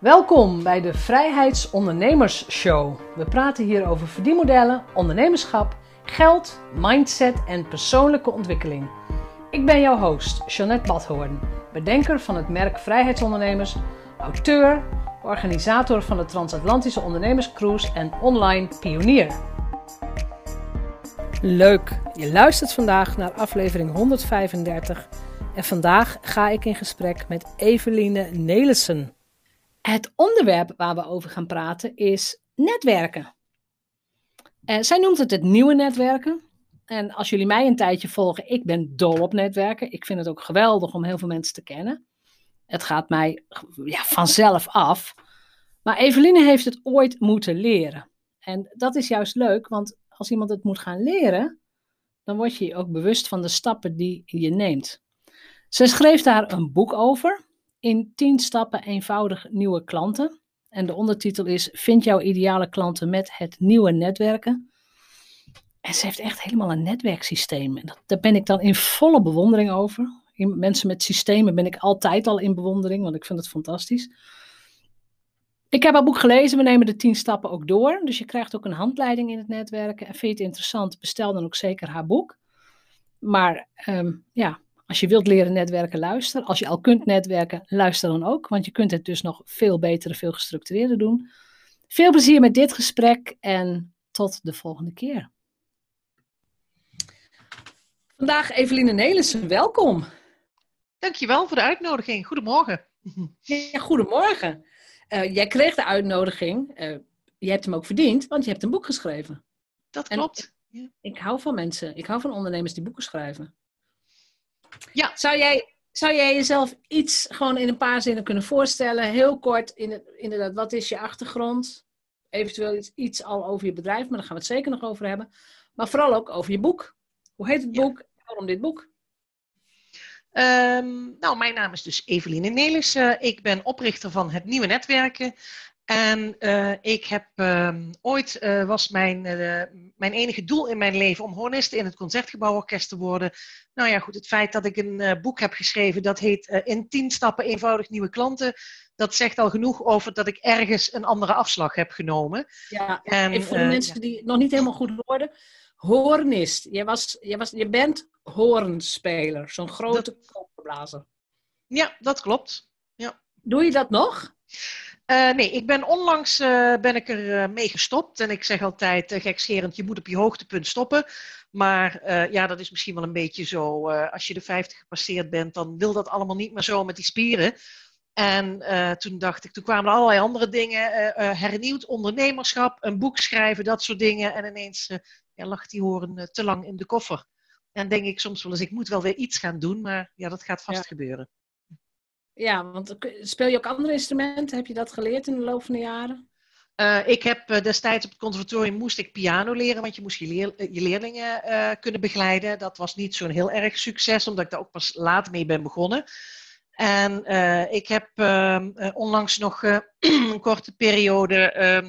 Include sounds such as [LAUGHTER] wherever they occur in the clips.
Welkom bij de Vrijheidsondernemers Show. We praten hier over verdienmodellen, ondernemerschap, geld, mindset en persoonlijke ontwikkeling. Ik ben jouw host, Jeanette Badhoorn, bedenker van het merk Vrijheidsondernemers, auteur, organisator van de Transatlantische Ondernemerscruise en online pionier. Leuk, je luistert vandaag naar aflevering 135 en vandaag ga ik in gesprek met Eveline Nelissen. Het onderwerp waar we over gaan praten is netwerken. Uh, zij noemt het het nieuwe netwerken. En als jullie mij een tijdje volgen, ik ben dol op netwerken. Ik vind het ook geweldig om heel veel mensen te kennen. Het gaat mij ja, vanzelf af. Maar Eveline heeft het ooit moeten leren. En dat is juist leuk, want als iemand het moet gaan leren, dan word je je ook bewust van de stappen die je neemt. Ze schreef daar een boek over in 10 stappen eenvoudig nieuwe klanten. En de ondertitel is Vind jouw ideale klanten met het nieuwe netwerken. En ze heeft echt helemaal een netwerksysteem. En dat, daar ben ik dan in volle bewondering over. In mensen met systemen ben ik altijd al in bewondering, want ik vind het fantastisch. Ik heb haar boek gelezen, we nemen de 10 stappen ook door. Dus je krijgt ook een handleiding in het netwerken. En vind je het interessant, bestel dan ook zeker haar boek. Maar um, ja, als je wilt leren netwerken, luister. Als je al kunt netwerken, luister dan ook. Want je kunt het dus nog veel beter en veel gestructureerder doen. Veel plezier met dit gesprek en tot de volgende keer. Vandaag Eveline Nelissen, welkom. Dankjewel voor de uitnodiging. Goedemorgen. Ja, goedemorgen. Uh, jij kreeg de uitnodiging. Uh, je hebt hem ook verdiend, want je hebt een boek geschreven. Dat klopt. Ik, ik hou van mensen. Ik hou van ondernemers die boeken schrijven. Ja. Zou jij, zou jij jezelf iets gewoon in een paar zinnen kunnen voorstellen? Heel kort, in het, inderdaad, wat is je achtergrond? Eventueel iets, iets, al over je bedrijf, maar daar gaan we het zeker nog over hebben. Maar vooral ook over je boek. Hoe heet het boek? Waarom dit boek? Um, nou, mijn naam is dus Eveline Nelissen. ik ben oprichter van het Nieuwe Netwerken. En uh, ik heb uh, ooit uh, was mijn, uh, mijn enige doel in mijn leven om hornist in het Concertgebouworkest te worden. Nou ja, goed, het feit dat ik een boek heb geschreven dat heet In 10 stappen eenvoudig nieuwe klanten. Dat zegt al genoeg over dat ik ergens een andere afslag heb genomen. Ja, en voor de mensen die het nog niet helemaal goed hoorden. Hornist, je, was, je, was, je bent hoornspeler, zo'n grote koperblazer. Ja, dat klopt. Ja. Doe je dat nog? Uh, nee, ik ben onlangs uh, ben ik er uh, mee gestopt. En ik zeg altijd gekscherend, je moet op je hoogtepunt stoppen. Maar ja, dat is misschien wel een beetje zo. als je de 50 gepasseerd bent, dan wil dat allemaal niet meer zo met die spieren. En toen dacht ik, toen kwamen er allerlei andere dingen. hernieuwd ondernemerschap, een boek schrijven, dat soort dingen. En ineens ja, lag die horen te lang in de koffer. En denk ik soms wel eens, ik moet wel weer iets gaan doen. Maar ja, dat gaat vast gebeuren. Ja, want speel je ook andere instrumenten? Heb je dat geleerd in de loop van de jaren? Uh, ik heb uh, destijds op het conservatorium moest ik piano leren, want je moest je, leer, je leerlingen kunnen begeleiden. Dat was niet zo'n heel erg succes, omdat ik daar ook pas laat mee ben begonnen. En ik heb ehm, onlangs nog [CLEARS THROAT] een korte periode ehm,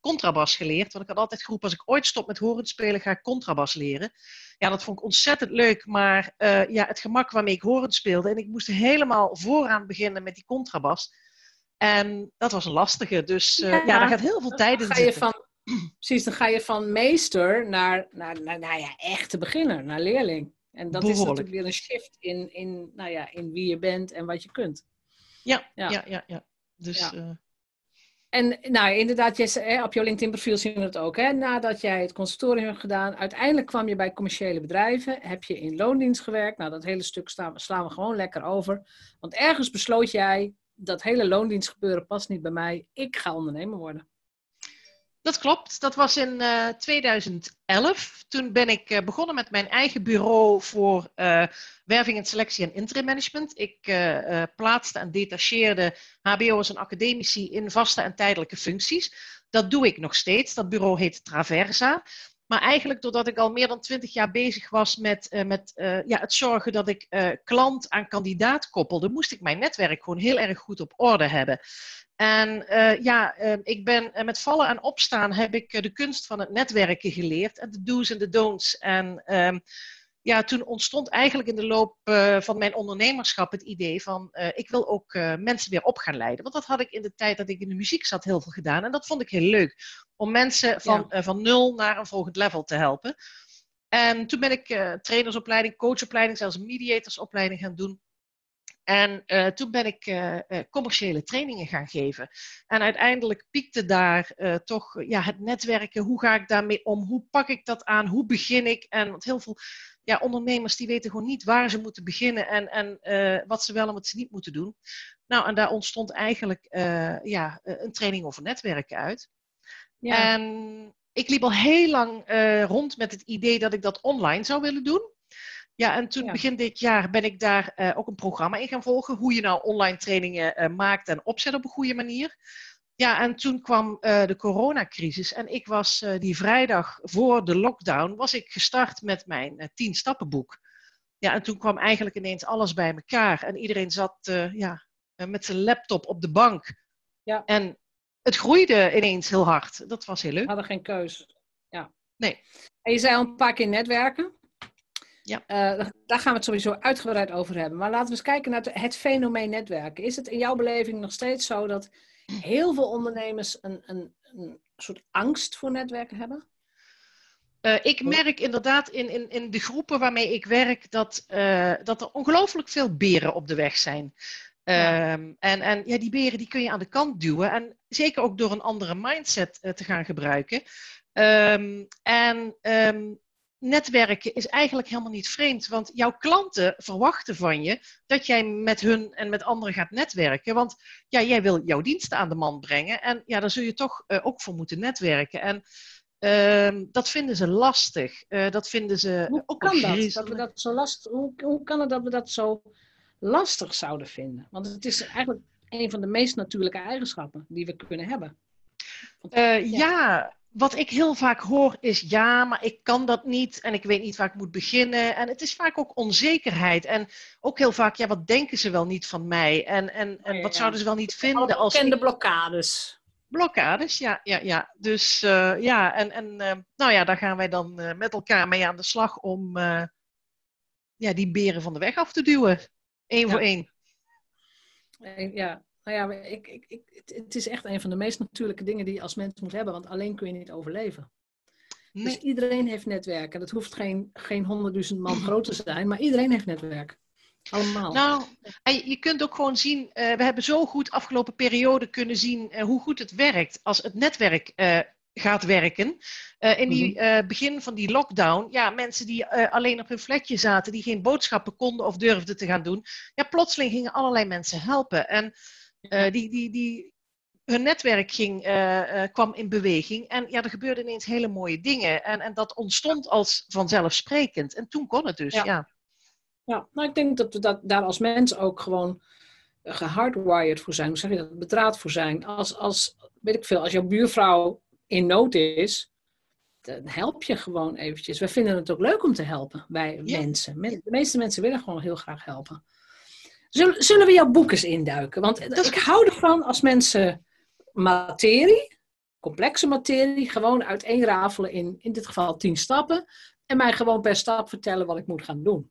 contrabas geleerd. Want ik had altijd geroepen, als ik ooit stop met horen spelen, ga ik contrabas leren. Ja, dat vond ik ontzettend leuk, maar uh, ja, het gemak waarmee ik horend speelde. En ik moest helemaal vooraan beginnen met die contrabas. En dat was een lastige, dus uh, ja, ja, daar gaat heel veel tijd in ga je van, Precies, dan ga je van meester naar, naar, naar nou ja, echte beginner, naar leerling. En dat Behoorlijk. is natuurlijk weer een shift in, in, nou ja, in wie je bent en wat je kunt. Ja, ja, ja, ja. ja. Dus, ja. Uh, en nou, inderdaad, op jouw LinkedIn-profiel zien we het ook. Hè? Nadat jij het consultorium hebt gedaan, uiteindelijk kwam je bij commerciële bedrijven. Heb je in loondienst gewerkt. Nou, dat hele stuk staan, slaan we gewoon lekker over. Want ergens besloot jij, dat hele loondienstgebeuren past niet bij mij. Ik ga ondernemer worden. Dat klopt. Dat was in uh, eh, 2011. Toen ben ik uh, begonnen met mijn eigen bureau voor uh, werving en selectie en interim management. Ik plaatste en detacheerde HBO's en academici in vaste en tijdelijke functies. Dat doe ik nog steeds. Dat bureau heet Traversa. Maar eigenlijk doordat ik al meer dan twintig jaar bezig was met, met ja, het zorgen dat ik klant aan kandidaat koppelde, moest ik mijn netwerk gewoon heel erg goed op orde hebben. En uh, ja, uh, ik ben uh, met vallen en opstaan heb ik de kunst van het netwerken geleerd. En de do's en de don'ts. En ehm, ja, toen ontstond eigenlijk in de loop van mijn ondernemerschap het idee van ik wil ook mensen weer op gaan leiden. Want dat had ik in de tijd dat ik in de muziek zat heel veel gedaan. En dat vond ik heel leuk. Om mensen van, van nul naar een volgend level te helpen. En toen ben ik trainersopleiding, coachopleiding, zelfs mediatorsopleiding gaan doen. En uh, toen ben ik uh, commerciële trainingen gaan geven. En uiteindelijk piekte daar uh, toch ja, het netwerken. Hoe ga ik daarmee om? Hoe pak ik dat aan? Hoe begin ik? En want heel veel ja, ondernemers die weten gewoon niet waar ze moeten beginnen en, en wat ze wel en wat ze niet moeten doen. Nou, en daar ontstond eigenlijk ja, een training over netwerken uit. Ja. En ik liep al heel lang rond met het idee dat ik dat online zou willen doen. Ja, en toen begin dit jaar ben ik daar uh, ook een programma in gaan volgen. Hoe je nou online trainingen uh, maakt en opzet op een goede manier. Ja, en toen kwam uh, de coronacrisis. En ik was die vrijdag voor de lockdown, was ik gestart met mijn tien stappenboek. Ja, en toen kwam eigenlijk ineens alles bij elkaar. En iedereen zat ja, met zijn laptop op de bank. Ja. En het groeide ineens heel hard. Dat was heel leuk. We hadden geen keuze. Ja. Nee. En je zei al een paar keer netwerken. Ja. Uh, daar gaan we het sowieso uitgebreid over hebben. Maar laten we eens kijken naar het fenomeen netwerken. Is het in jouw beleving nog steeds zo dat heel veel ondernemers een, een, een soort angst voor netwerken hebben? Uh, ik merk inderdaad in, in, in de groepen waarmee ik werk dat, uh, dat er ongelooflijk veel beren op de weg zijn. Ja. Um, en en ja, die beren die kun je aan de kant duwen. En zeker ook door een andere mindset uh, te gaan gebruiken. Um, en um, netwerken is eigenlijk helemaal niet vreemd. Want jouw klanten verwachten van je dat jij met hun en met anderen gaat netwerken. Want ja, jij wil jouw diensten aan de man brengen. En ja, daar zul je toch uh, ook voor moeten netwerken. En uh, dat vinden ze lastig. Uh, dat vinden ze hoe kan dat? dat we dat zo lastig, hoe, hoe kan het dat we dat zo lastig zouden vinden? Want het is eigenlijk een van de meest natuurlijke eigenschappen die we kunnen hebben. Want, ja. ja wat ik heel vaak hoor is ja, maar ik kan dat niet en ik weet niet waar ik moet beginnen. En het is vaak ook onzekerheid. En ook heel vaak, ja, wat denken ze wel niet van mij? En, en, en wat zouden ze wel niet vinden als. Bekende ik... blokkades. Blokkades, ja, ja, ja. Dus uh, ja, en, en uh, nou ja, daar gaan wij dan uh, met elkaar mee aan de slag om ja, die beren van de weg af te duwen. Eén ja. voor één. Ja, nou ja, ik, ik, ik, het is echt een van de meest natuurlijke dingen die je als mens moet hebben, want alleen kun je niet overleven. Dus iedereen heeft netwerken. Dat hoeft geen, geen honderdduizend man groot te zijn, maar iedereen heeft netwerk. Allemaal. Nou, en je kunt ook gewoon zien, uh, we hebben zo goed afgelopen periode kunnen zien uh, hoe goed het werkt als het netwerk uh, gaat werken. in die mm begin van die lockdown, ja, mensen die alleen op hun flatje zaten, die geen boodschappen konden of durfden te gaan doen, ja, plotseling gingen allerlei mensen helpen. En uh, die, die, die, hun netwerk ging, uh, uh, kwam in beweging. En ja, er gebeurden ineens hele mooie dingen. En, en dat ontstond als vanzelfsprekend. En toen kon het dus, ja. ja. Ja, nou ik denk dat we dat, daar als mens ook gewoon gehardwired voor zijn. Hoe zeg je dat? Bedraad voor zijn. Als, als, weet ik veel, als jouw buurvrouw in nood is, dan help je gewoon eventjes. We vinden het ook leuk om te helpen bij ja. mensen. De meeste mensen willen gewoon heel graag helpen. Zullen, zullen we jouw boek eens induiken? Want ik hou ervan als mensen materie, complexe materie, gewoon uiteenrafelen in, in dit geval tien stappen. En mij gewoon per stap vertellen wat ik moet gaan doen.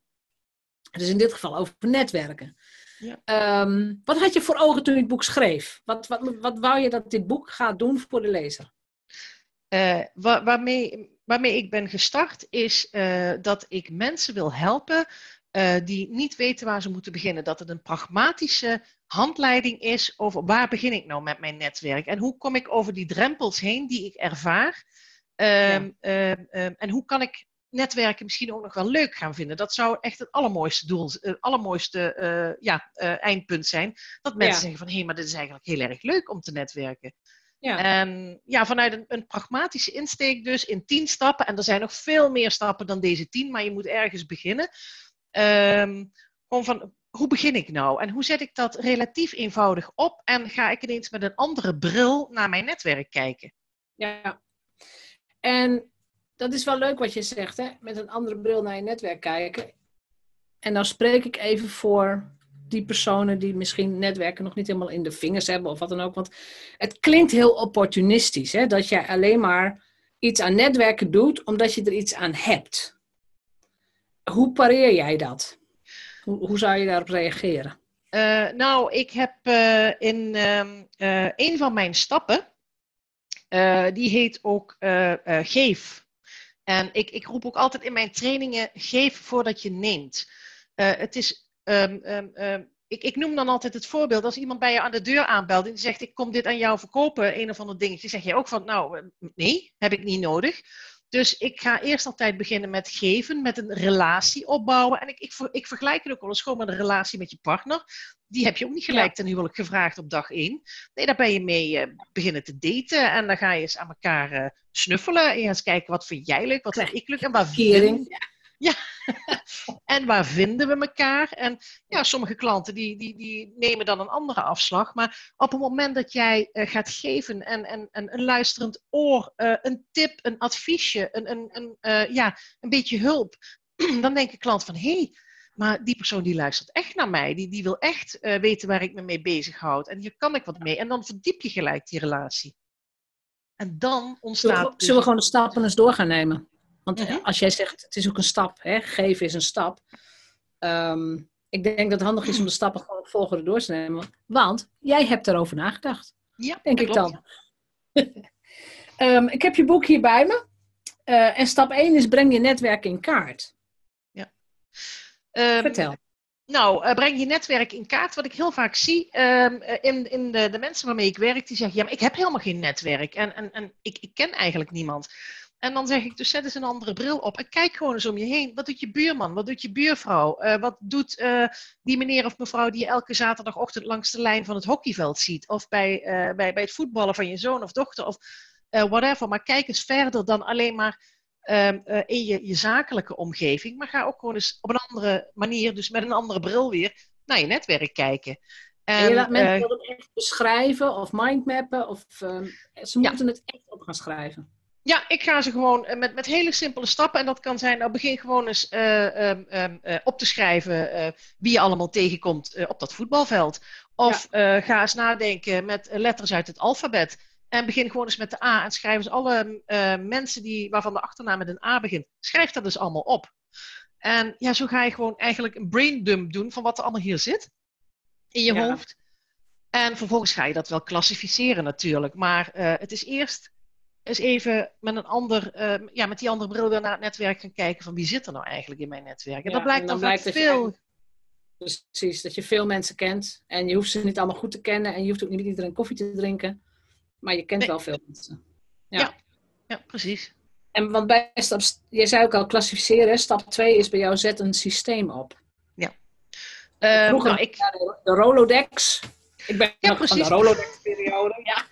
Dus in dit geval over netwerken. Ja. Um, wat had je voor ogen toen je het boek schreef? Wat, wat, wat wou je dat dit boek gaat doen voor de lezer? Uh, waar, waarmee, waarmee ik ben gestart is uh, dat ik mensen wil helpen uh, die niet weten waar ze moeten beginnen. Dat het een pragmatische handleiding is over waar begin ik nou met mijn netwerk en hoe kom ik over die drempels heen die ik ervaar. Um, ja. um, um, en hoe kan ik netwerken misschien ook nog wel leuk gaan vinden. Dat zou echt het allermooiste doel, het allermooiste uh, ja, uh, eindpunt zijn. Dat mensen ja. zeggen van, hé, hey, maar dit is eigenlijk heel erg leuk om te netwerken. Ja. En ja, vanuit een, een, pragmatische insteek dus in tien stappen. En er zijn nog veel meer stappen dan deze tien, maar je moet ergens beginnen. Um, van, hoe begin ik nou? En hoe zet ik dat relatief eenvoudig op? En ga ik ineens met een andere bril naar mijn netwerk kijken? Ja, en dat is wel leuk wat je zegt, hè? met een andere bril naar je netwerk kijken. En dan spreek ik even voor die personen die misschien netwerken nog niet helemaal in de vingers hebben of wat dan ook. Want het klinkt heel opportunistisch, hè? dat jij alleen maar iets aan netwerken doet omdat je er iets aan hebt hoe pareer jij dat? Hoe, hoe zou je daarop reageren? Uh, nou, ik heb uh, in um, uh, een van mijn stappen, die heet ook geef. En ik, ik roep ook altijd in mijn trainingen: geef voordat je neemt. het is um, um, ik, ik, noem dan altijd het voorbeeld, als iemand bij je aan de deur aanbelt en die zegt, ik kom dit aan jou verkopen, een of ander dingetje, zeg je ook van, nou, nee, heb ik niet nodig. Dus ik ga eerst altijd beginnen met geven, met een relatie opbouwen. En ik, ik, ik vergelijk het ook wel eens gewoon met een relatie met je partner. Die heb je ook niet gelijk ja. ten huwelijk gevraagd op dag één. Nee, daar ben je mee uh, beginnen te daten. En dan ga je eens aan elkaar uh, snuffelen. En je eens kijken, wat vind jij leuk, wat vind ik leuk en waar vind, ja. [LAUGHS] en waar vinden we elkaar? En ja, sommige klanten die, die, die nemen dan een andere afslag. Maar op het moment dat jij uh, gaat geven en, en, en een luisterend oor, uh, een tip, een adviesje, een, een, een, uh, ja, een beetje hulp, [CLEARS THROAT] dan denkt een klant van hé, hey, maar die persoon die luistert echt naar mij. Die, die wil echt weten waar ik me mee bezighoud. En hier kan ik wat mee. En dan verdiep je gelijk die relatie. En dan ontstaat. Zullen we, zullen we gewoon de stappen eens door gaan nemen? Want -hmm. als jij zegt, het is ook een stap, hè? geven is een stap. Um, ik denk dat het handig is om de stappen gewoon op volgorde door te nemen. Want jij hebt erover nagedacht. Ja, denk ik dan. um, [LAUGHS] ik heb je boek hier bij me. Uh, en stap 1 is breng je netwerk in kaart. Ja. Um, Vertel. Nou, uh, breng je netwerk in kaart. Wat ik heel vaak zie um, in, in de, de, mensen waarmee ik werk, die zeggen: Ja, maar ik heb helemaal geen netwerk. En, en, en ik, ik ken eigenlijk niemand. En dan zeg ik, dus zet eens een andere bril op en kijk gewoon eens om je heen. Wat doet je buurman? Wat doet je buurvrouw? Uh, wat doet uh, die meneer of mevrouw die je elke zaterdagochtend langs de lijn van het hockeyveld ziet? Of bij, uh, bij, bij het voetballen van je zoon of dochter of whatever. Maar kijk eens verder dan alleen maar ehm, in je, je zakelijke omgeving. Maar ga ook gewoon eens op een andere manier, dus met een andere bril weer, naar je netwerk kijken. En, en je laat mensen dat echt beschrijven of mindmappen of ehm, ze moeten ja. het echt op gaan schrijven. Ja, ik ga ze gewoon uh, met, met hele simpele stappen. En dat kan zijn, nou begin gewoon eens uh, um, uh, op te schrijven wie je allemaal tegenkomt op dat voetbalveld. Of ja. ga eens nadenken met letters uit het alfabet. En begin gewoon eens met de A. En schrijf eens alle mensen die, waarvan de achternaam met een A begint. Schrijf dat dus allemaal op. En ja, zo ga je gewoon eigenlijk een braindump doen van wat er allemaal hier zit. In je ja. hoofd. En vervolgens ga je dat wel klassificeren natuurlijk. Maar het is eerst eens even met een ander, uh, ja, met die andere bril weer naar het netwerk gaan kijken van wie zit er nou eigenlijk in mijn netwerk. En ja, dat blijkt en dan, blijkt veel. Je, precies, dat je veel mensen kent en je hoeft ze niet allemaal goed te kennen en je hoeft ook niet met iedereen koffie te drinken, maar je kent Nee. wel veel mensen. Ja. Ja. Ja, precies. En want bij stap, je zei ook al klassificeren, stap 2 is bij jou zet een systeem op. Ehm, Vroeger nou, ik, de, de Rolodex. Ik ben Ja, nog van de precies. Rolodex-periode. Ja.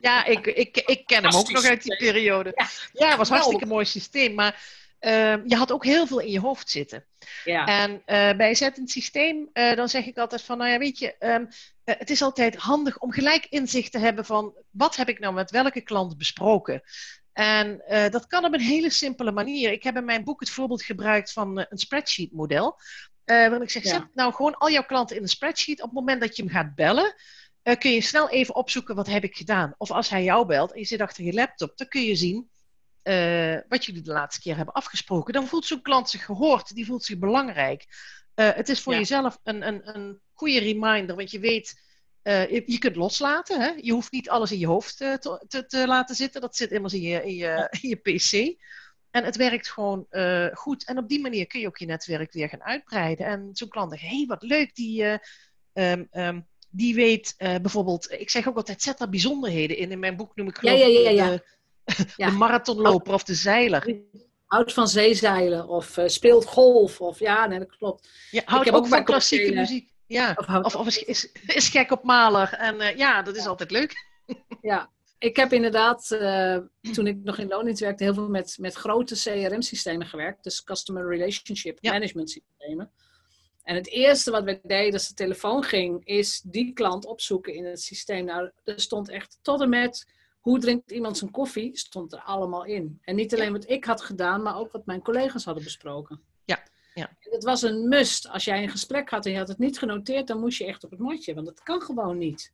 Ja, ik, ik, ik ken hem ook nog uit die periode. Ja, Ja, het was hartstikke mooi systeem. Maar ehm, je had ook heel veel in je hoofd zitten. Ja. En eh, bij zettend systeem, eh, dan zeg ik altijd van, nou ja, weet je, ehm, eh, het is altijd handig om gelijk inzicht te hebben van, wat heb ik nou met welke klant besproken? En dat kan op een hele simpele manier. Ik heb in mijn boek het voorbeeld gebruikt van een spreadsheet model. Eh waarin ik zeg, Ja. zet nou gewoon al jouw klanten in een spreadsheet. Op het moment dat je hem gaat bellen, eh, kun je snel even opzoeken, wat heb ik gedaan? Of als hij jou belt en je zit achter je laptop, dan kun je zien eh, wat jullie de laatste keer hebben afgesproken. Dan voelt zo'n klant zich gehoord, die voelt zich belangrijk. Eh, het is voor Ja. jezelf een, een, een goede reminder, want je weet, je, je kunt loslaten. Hè? Je hoeft niet alles in je hoofd te, te, te laten zitten. Dat zit immers in je, in je, [LAUGHS] in je PC. En het werkt gewoon goed. En op die manier kun je ook je netwerk weer gaan uitbreiden. En zo'n klant denkt, hé, hey, wat leuk, die, eh, ehm, ehm, die weet eh, bijvoorbeeld... Ik zeg ook altijd, zet daar bijzonderheden in. In mijn boek noem ik Ja, geloof ja, ja, ik ja. De, marathonloper of de zeiler. Houdt van zeezeilen of eh, speelt golf. Of ja, nee, dat klopt. Ja, houdt heb ook ook van klassieke tenen. muziek. Ja. Of Of, of is, is, is gek op maler. En eh, ja, dat is altijd leuk. Ja, ik heb inderdaad, eh, toen ik nog in loondienst werkte, heel veel met, met grote CRM-systemen gewerkt. Dus Customer Relationship Ja. Management systemen. En het eerste wat we deden als de telefoon ging, is die klant opzoeken in het systeem. Nou, er stond echt tot en met hoe drinkt iemand zijn koffie, stond er allemaal in. En niet alleen wat ik had gedaan, maar ook wat mijn collega's hadden besproken. Ja, ja. En het was een must. Als jij een gesprek had en je had het niet genoteerd, dan moest je echt op het matje, want dat kan gewoon niet.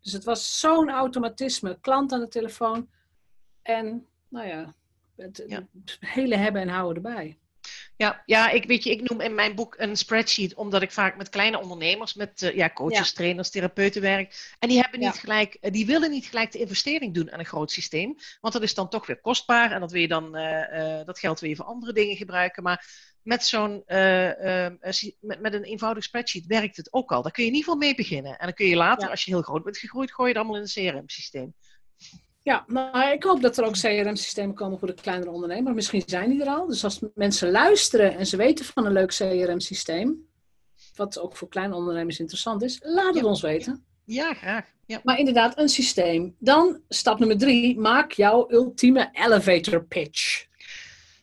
Dus het was zo'n automatisme. Klant aan de telefoon en, nou ja, het, Ja. het hele hebben en houden erbij. Ja, ja ik, weet je, ik noem in mijn boek een spreadsheet, omdat ik vaak met kleine ondernemers, met uh, ja, coaches, trainers, therapeuten werk. En die, hebben niet gelijk, eh, die willen niet gelijk de investering doen aan een groot systeem, want dat is dan toch weer kostbaar en dat, wil je dan, uh, dat geld wil je voor andere dingen gebruiken. Maar met, zo'n, met, met, een eenvoudig spreadsheet werkt het ook al. Daar kun je in ieder geval mee beginnen. En dan kun je later, als je heel groot bent gegroeid, gooi je het allemaal in een CRM-systeem. Ja, maar ik hoop dat er ook CRM-systemen komen voor de kleinere ondernemer. Misschien zijn die er al. Dus als mensen luisteren en ze weten van een leuk CRM-systeem, wat ook voor kleine ondernemers interessant is, laat het ons weten. Ja, graag. Ja. Maar inderdaad, een systeem. Dan stap nummer drie, maak jouw ultieme elevator pitch.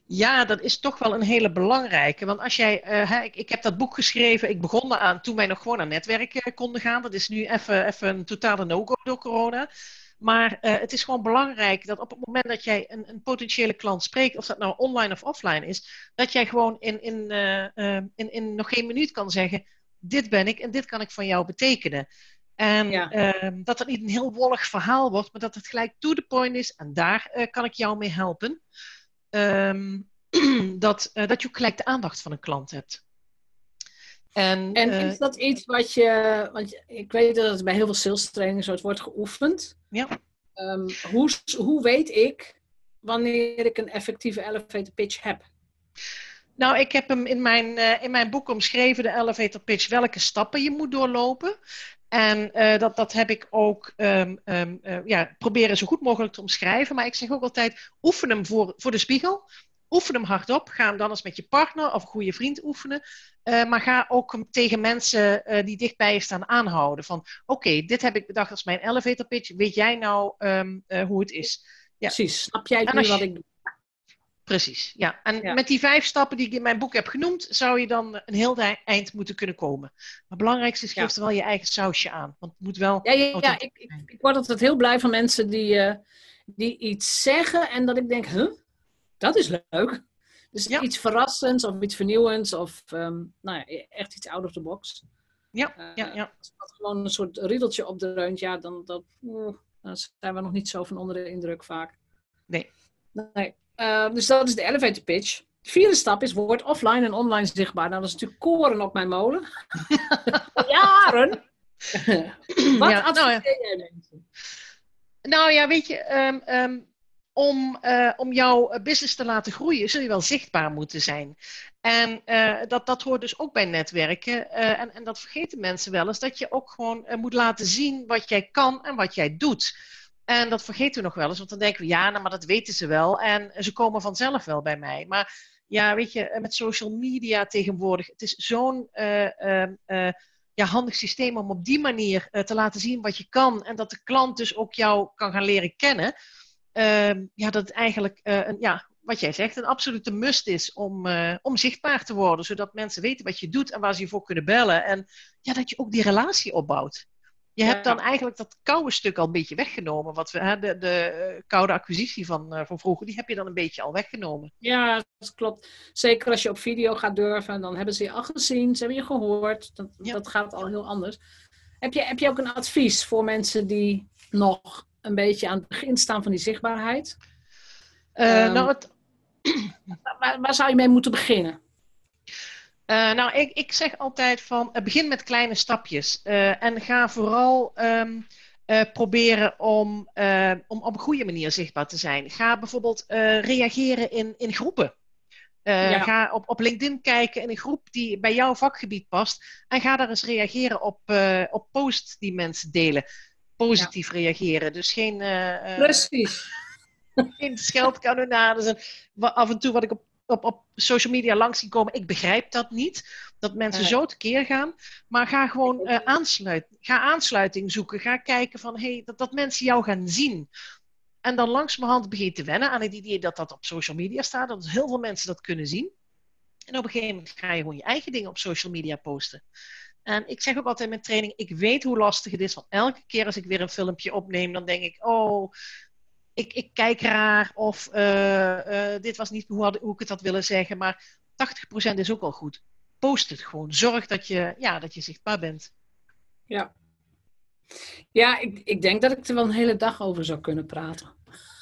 Ja, dat is toch wel een hele belangrijke. Want als jij, uh, ik, ik, heb dat boek geschreven, ik begon aan toen wij nog gewoon aan netwerken konden gaan. Dat is nu even, even een totale no-go door corona. Maar uh, het is gewoon belangrijk dat op het moment dat jij een, een, potentiële klant spreekt, of dat nou online of offline is, dat jij gewoon in, in, uh, uh, in, in nog geen minuut kan zeggen: Dit ben ik en dit kan ik van jou betekenen. En ja. Ehm, dat het niet een heel wollig verhaal wordt, maar dat het gelijk to the point is en daar kan ik jou mee helpen. Um, [CLEARS THROAT] dat, dat je ook gelijk de aandacht van een klant hebt. En, en is dat iets wat je, want ik weet dat het bij heel veel sales trainingen zo wordt geoefend. Ja. Um, hoe, hoe weet ik wanneer ik een effectieve elevator pitch heb? Nou, ik heb hem in mijn, uh, in mijn boek omschreven, de elevator pitch, welke stappen je moet doorlopen. En uh, dat, dat heb ik ook um, um, uh, ja, proberen zo goed mogelijk te omschrijven. Maar ik zeg ook altijd, oefen hem voor, voor de spiegel. Oefen hem hardop. Ga hem dan eens met je partner of een goede vriend oefenen. Uh, maar ga ook tegen mensen uh, die dichtbij je staan aanhouden. Van oké, dit heb ik bedacht als mijn elevator pitch. Weet jij nou um, uh, hoe het is? Ja. Precies, snap jij nu wat ik doe? Precies, ja. En ja. met die vijf stappen die ik in mijn boek heb genoemd, zou je dan een heel eind moeten kunnen komen. Maar het belangrijkste is, geef ja. er wel je eigen sausje aan. Want het moet wel... Ja, ja, ja ik, ik, ik, word altijd heel blij van mensen die, die iets zeggen en dat ik denk, huh? Dat is leuk. Dus ja. iets verrassends of iets vernieuwends of um, nou ja, echt iets out of the box. Ja, uh, ja, ja. Als dat gewoon een soort riedeltje opdreunt, ja, dan, uh, dan zijn we nog niet zo van onder de indruk vaak. Nee. nee. Uh, dus dat is de elevator pitch. De vierde stap is, word offline en online zichtbaar. Nou, dat is natuurlijk koren op mijn molen. [LAUGHS] Jaren. Wat ja, adviseer nou, jij mensen? Nou ja, weet je, um, um, om, uh, om jouw business te laten groeien, zul je wel zichtbaar moeten zijn. En uh, dat, dat hoort dus ook bij netwerken. En, en dat vergeten mensen wel eens, dat je ook gewoon moet laten zien wat jij kan en wat jij doet. En dat vergeten we nog wel eens, want dan denken we, ja, nou, maar dat weten ze wel. En ze komen vanzelf wel bij mij. Maar ja, weet je, met social media tegenwoordig, het is zo'n ja, handig systeem om op die manier te laten zien wat je kan. En dat de klant dus ook jou kan gaan leren kennen. Uh, ja, dat het eigenlijk, uh, een, ja, wat jij zegt, een absolute must is om, uh, om zichtbaar te worden. Zodat mensen weten wat je doet en waar ze je voor kunnen bellen. En ja, dat je ook die relatie opbouwt. Je ja. hebt dan eigenlijk dat koude stuk al een beetje weggenomen. Wat we, hè, de, de koude acquisitie van, uh, van vroeger, die heb je dan een beetje al weggenomen. Ja, dat klopt. Zeker als je op video gaat durven, dan hebben ze je al gezien, ze hebben je gehoord. Dat, ja. dat gaat al heel anders. Heb je, heb je ook een advies voor mensen die nog een beetje aan het begin staan van die zichtbaarheid. Uh, um, nou, het... [CLEARS THROAT] waar, waar, zou je mee moeten beginnen? Uh, nou, ik, ik zeg altijd van uh, begin met kleine stapjes en ga vooral um, proberen om, om op een goede manier zichtbaar te zijn. Ga bijvoorbeeld reageren in, in groepen. Ja. Ga op, op LinkedIn kijken in een groep die bij jouw vakgebied past. En ga daar eens reageren op, op posts die mensen delen positief ja. reageren. Dus geen, uh, Precies. [LAUGHS] geen scheldkanonades. En af en toe wat ik op, op, op social media langs zie komen, ik begrijp dat niet. Dat mensen nee. zo tekeer gaan. Maar ga gewoon uh, aansluiten. Ga aansluiting zoeken. Ga kijken van, hey, dat, dat mensen jou gaan zien. En dan langzamerhand begin je te wennen aan het idee dat dat op social media staat. Dat heel veel mensen dat kunnen zien. En op een gegeven moment ga je gewoon je eigen dingen op social media posten. En ik zeg ook altijd in mijn training, ik weet hoe lastig het is. Want elke keer als ik weer een filmpje opneem, dan denk ik, oh, ik, ik kijk raar. Of uh, uh, dit was niet hoe, had, hoe ik het had willen zeggen. Maar 80% is ook al goed. Post het gewoon. Zorg dat je, ja, dat je zichtbaar bent. Ja. Ja, ik, ik denk dat ik er wel een hele dag over zou kunnen praten.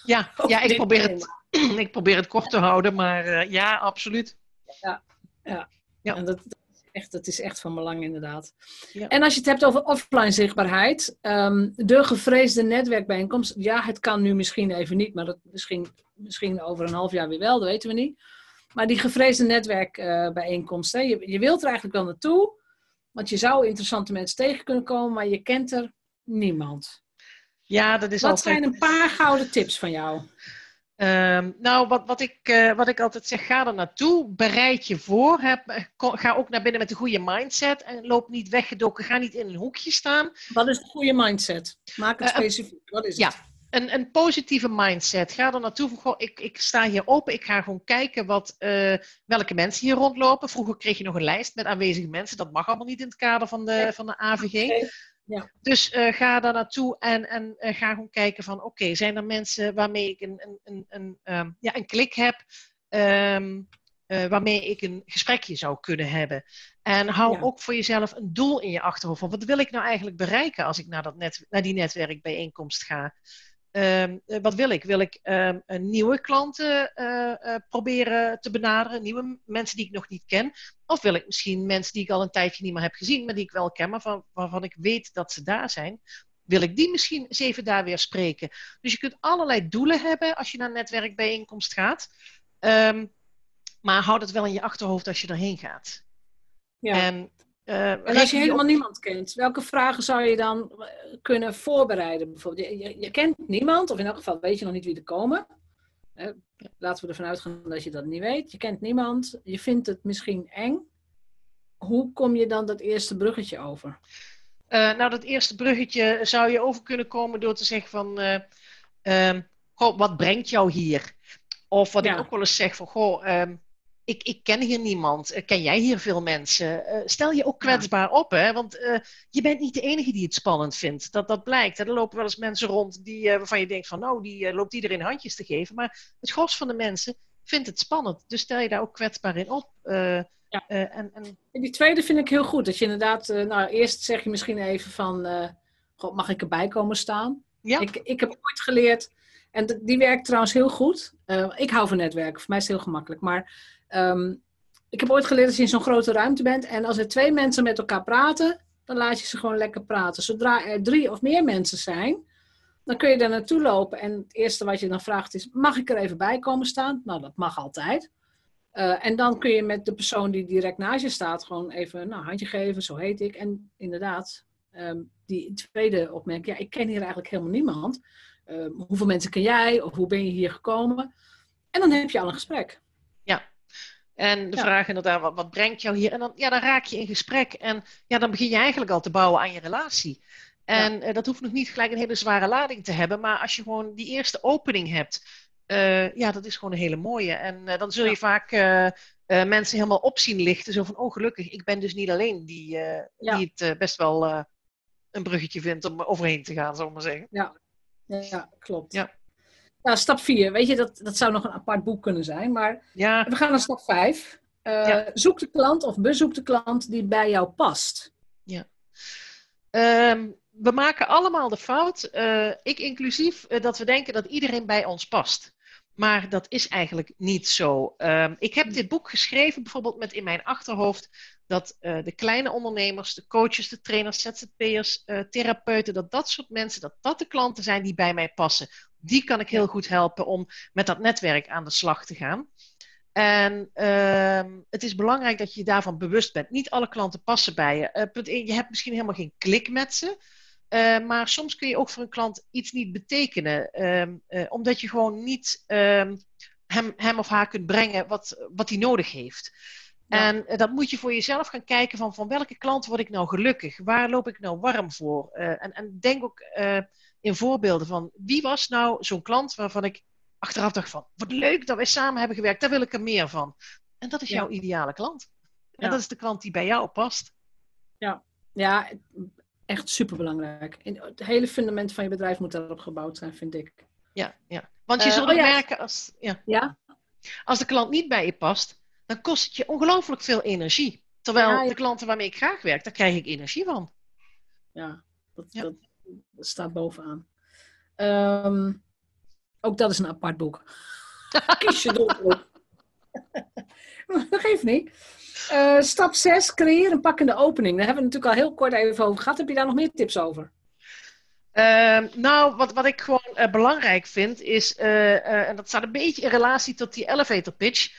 Ja, ja ik, probeer het, [CLEARS THROAT] ik probeer het kort te houden, maar uh, ja, absoluut. Ja. Ja, ja. En dat, echt, dat is echt van belang inderdaad. Ja. En als je het hebt over offline zichtbaarheid, um, de gevreesde netwerkbijeenkomst, ja, het kan nu misschien even niet, maar dat misschien, misschien over een half jaar weer wel, dat weten we niet. Maar die gevreesde netwerkbijeenkomst, uh, je, je wilt er eigenlijk wel naartoe, want je zou interessante mensen tegen kunnen komen, maar je kent er niemand. Ja, dat is Wat altijd... zijn een paar gouden tips van jou? Um, nou, wat, wat, ik, uh, wat ik altijd zeg, ga er naartoe, bereid je voor. Heb, ga ook naar binnen met een goede mindset en loop niet weggedoken. Ga niet in een hoekje staan. Wat is een goede mindset? Maak het uh, specifiek. Wat is ja, het? Een, een positieve mindset. Ga er naartoe van, goh, ik, ik sta hier open. Ik ga gewoon kijken wat, uh, welke mensen hier rondlopen. Vroeger kreeg je nog een lijst met aanwezige mensen. Dat mag allemaal niet in het kader van de, van de AVG. Ja. Dus uh, ga daar naartoe en, en uh, ga gewoon kijken van oké, okay, zijn er mensen waarmee ik een, een, een, een, um, ja, een klik heb, um, uh, waarmee ik een gesprekje zou kunnen hebben. En hou ja. ook voor jezelf een doel in je achterhoofd wat wil ik nou eigenlijk bereiken als ik naar, dat net, naar die netwerkbijeenkomst ga. Um, wat wil ik? Wil ik um, nieuwe klanten uh, uh, proberen te benaderen, nieuwe mensen die ik nog niet ken? Of wil ik misschien mensen die ik al een tijdje niet meer heb gezien, maar die ik wel ken, maar van, waarvan ik weet dat ze daar zijn? Wil ik die misschien eens even daar weer spreken? Dus je kunt allerlei doelen hebben als je naar een netwerkbijeenkomst gaat. Um, maar houd het wel in je achterhoofd als je erheen gaat. Ja. En uh, en als je helemaal op... niemand kent, welke vragen zou je dan kunnen voorbereiden? Bijvoorbeeld, je, je, je, kent niemand, of in elk geval weet je nog niet wie er komen. Eh, laten we ervan uitgaan dat je dat niet weet. Je kent niemand, je vindt het misschien eng. Hoe kom je dan dat eerste bruggetje over? Uh, nou, dat eerste bruggetje zou je over kunnen komen door te zeggen van... goh, wat brengt jou hier? Of wat ja. ik ook wel eens zeg van... Goh, ik, ik, ken hier niemand. Ken jij hier veel mensen? Uh, stel je ook kwetsbaar ja. op, hè? Want uh, je bent niet de enige die het spannend vindt. Dat, dat blijkt. Er lopen wel eens mensen rond die, uh, waarvan je denkt van, nou, die loopt iedereen handjes te geven. Maar het gros van de mensen vindt het spannend. Dus stel je daar ook kwetsbaar in op. Ja. en, en... Die tweede vind ik heel goed. Dat je inderdaad, nou, eerst zeg je misschien even van, God, mag ik erbij komen staan? Ja. Ik, ik heb ooit geleerd, en die werkt trouwens heel goed. ik hou van netwerken, voor mij is het heel gemakkelijk. Maar Um, ik heb ooit geleerd dat je in zo'n grote ruimte bent en als er twee mensen met elkaar praten, dan laat je ze gewoon lekker praten. Zodra er drie of meer mensen zijn, dan kun je daar naartoe lopen en het eerste wat je dan vraagt is: mag ik er even bij komen staan? Nou, dat mag altijd. Uh, en dan kun je met de persoon die direct naast je staat gewoon even nou, een handje geven, zo heet ik. En inderdaad, um, die tweede opmerking, ja, ik ken hier eigenlijk helemaal niemand. Uh, hoeveel mensen ken jij of hoe ben je hier gekomen? En dan heb je al een gesprek. Ja, en de ja. vraag inderdaad, wat, wat, brengt jou hier? En dan, ja, dan raak je in gesprek en ja, dan begin je eigenlijk al te bouwen aan je relatie. En ja. uh, dat hoeft nog niet gelijk een hele zware lading te hebben, maar als je gewoon die eerste opening hebt, uh, ja, dat is gewoon een hele mooie. En uh, dan zul je ja. vaak mensen helemaal op zien lichten, zo van, oh gelukkig, ik ben dus niet alleen die, die het best wel een bruggetje vindt om overheen te gaan, zal ik maar zeggen. Ja, ja klopt. Ja. Nou, stap 4, weet je, dat, dat zou nog een apart boek kunnen zijn. Maar ja. we gaan naar stap 5. Uh, ja. Zoek de klant of bezoek de klant die bij jou past. Ja. Um, we maken allemaal de fout, uh, ik inclusief, uh, dat we denken dat iedereen bij ons past. Maar dat is eigenlijk niet zo. Um, ik heb dit boek geschreven bijvoorbeeld met in mijn achterhoofd dat uh, de kleine ondernemers, de coaches, de trainers, ZZP'ers, uh, therapeuten, dat dat soort mensen, dat dat de klanten zijn die bij mij passen. Die kan ik heel goed helpen om met dat netwerk aan de slag te gaan. En uh, het is belangrijk dat je je daarvan bewust bent. Niet alle klanten passen bij je. Uh, punt 1, je hebt misschien helemaal geen klik met ze. Uh, maar soms kun je ook voor een klant iets niet betekenen. Uh, omdat je gewoon niet ehm, hem, hem of haar kunt brengen wat, wat hij nodig heeft. Ja. En dat moet je voor jezelf gaan kijken van, van welke klant word ik nou gelukkig? Waar loop ik nou warm voor? en, en denk ook in voorbeelden van wie was nou zo'n klant waarvan ik achteraf dacht van wat leuk dat wij samen hebben gewerkt, daar wil ik er meer van. En dat is ja. jouw ideale klant. En ja. dat is de klant die bij jou past. Ja, ja echt superbelangrijk. Het hele fundament van je bedrijf moet daarop gebouwd zijn, vind ik. Ja, ja. want je uh, zult oh, merken als, ja. Ja? als de klant niet bij je past, dan kost het je ongelooflijk veel energie. Terwijl de klanten waarmee ik graag werk, daar krijg ik energie van. Ja, dat, dat dat staat bovenaan. Um, ook dat is een apart boek. [LAUGHS] Kies je doelgroep. [LAUGHS] dat geeft niet. Uh, stap 6, creëer een pakkende opening. Daar hebben we natuurlijk al heel kort even over gehad. Heb je daar nog meer tips over? Uh, nou, wat, wat ik gewoon uh, belangrijk vind is, uh, en dat staat een beetje in relatie tot die elevator pitch,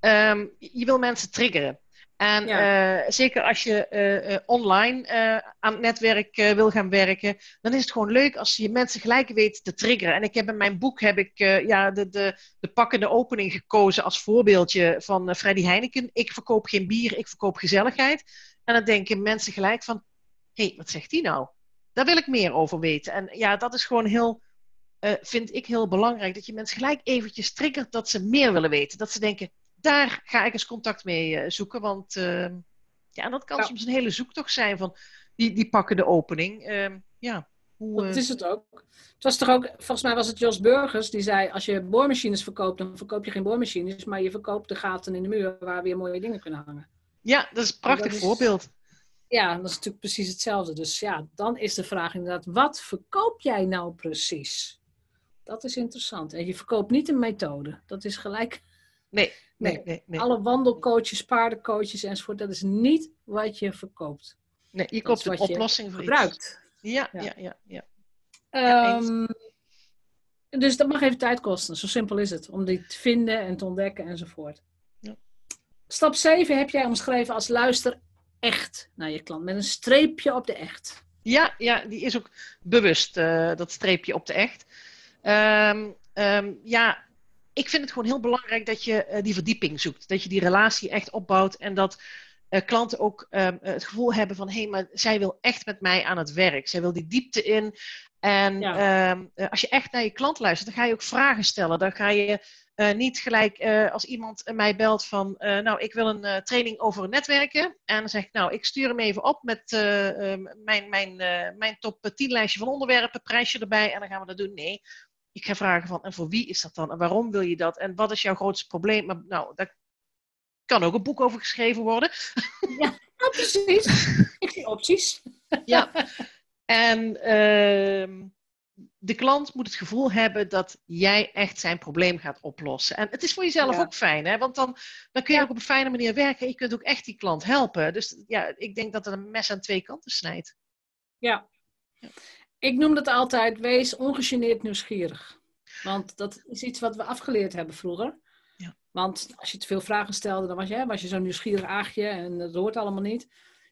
um, je wil mensen triggeren. En ja. zeker als je online aan het netwerk wil gaan werken, dan is het gewoon leuk als je mensen gelijk weet te triggeren. En ik heb in mijn boek heb ik, ja, de, de, de pakkende opening gekozen als voorbeeldje van Freddy Heineken. Ik verkoop geen bier, ik verkoop gezelligheid. En dan denken mensen gelijk van, hé, hey, wat zegt die nou? Daar wil ik meer over weten. En ja, dat is gewoon heel, uh, vind ik heel belangrijk. Dat je mensen gelijk eventjes triggert dat ze meer willen weten. Dat ze denken, daar ga ik eens contact mee uh, zoeken. Want uh, ja, dat kan ja. soms een hele zoektocht zijn van die, die pakken de opening. Ehm, ja, hoe, dat is het ook. Het was toch ook, volgens mij was het Jos Burgers die zei: als je boormachines verkoopt, dan verkoop je geen boormachines, maar je verkoopt de gaten in de muur waar weer mooie dingen kunnen hangen. Ja, dat is een prachtig voorbeeld. Ja, dat is natuurlijk precies hetzelfde. Dus ja, dan is de vraag inderdaad, wat verkoop jij nou precies? Dat is interessant. En je verkoopt niet een methode. Dat is gelijk. Nee, nee, nee. nee, Alle wandelcoaches, paardencoaches enzovoort, dat is niet wat je verkoopt. Nee, je koopt een oplossing voor gebruikt. Ja, ja, ja. ja, um, dus dat mag even tijd kosten. Zo simpel is het. Om die te vinden en te ontdekken enzovoort. Ja. Stap 7 heb jij omschreven als luister echt naar je klant. Met een streepje op de echt. Ja, ja die is ook bewust, uh, dat streepje op de echt. Um, um, ja, ik vind het gewoon heel belangrijk dat je uh, die verdieping zoekt. Dat je die relatie echt opbouwt en dat uh, klanten ook um, het gevoel hebben van... hé, hey, maar zij wil echt met mij aan het werk. Zij wil die diepte in. En ja. als je echt naar je klant luistert, dan ga je ook vragen stellen. Dan ga je uh, niet gelijk uh, als iemand mij belt van, uh, nou, ik wil een training over netwerken. En dan zeg ik, nou, ik stuur hem even op met mijn, mijn, mijn top 10 lijstje van onderwerpen, prijsje erbij en dan gaan we dat doen. Nee, ik ga vragen van, en voor wie is dat dan? En waarom wil je dat? En wat is jouw grootste probleem? Maar, nou, daar kan ook een boek over geschreven worden. Ja, [LAUGHS] precies. [LAUGHS] ik zie opties. ja. En ehm, de klant moet het gevoel hebben dat jij echt zijn probleem gaat oplossen. En het is voor jezelf ook fijn, hè? want dan, dan kun je ook op een fijne manier werken. En je kunt ook echt die klant helpen. Dus ja, ik denk dat het een mes aan twee kanten snijdt. Ja. ja. Ik noem dat altijd, wees ongegeneerd nieuwsgierig. Want dat is iets wat we afgeleerd hebben vroeger. Ja. Want als je te veel vragen stelde, dan was je, was je zo'n nieuwsgierig aagje en dat hoort allemaal niet.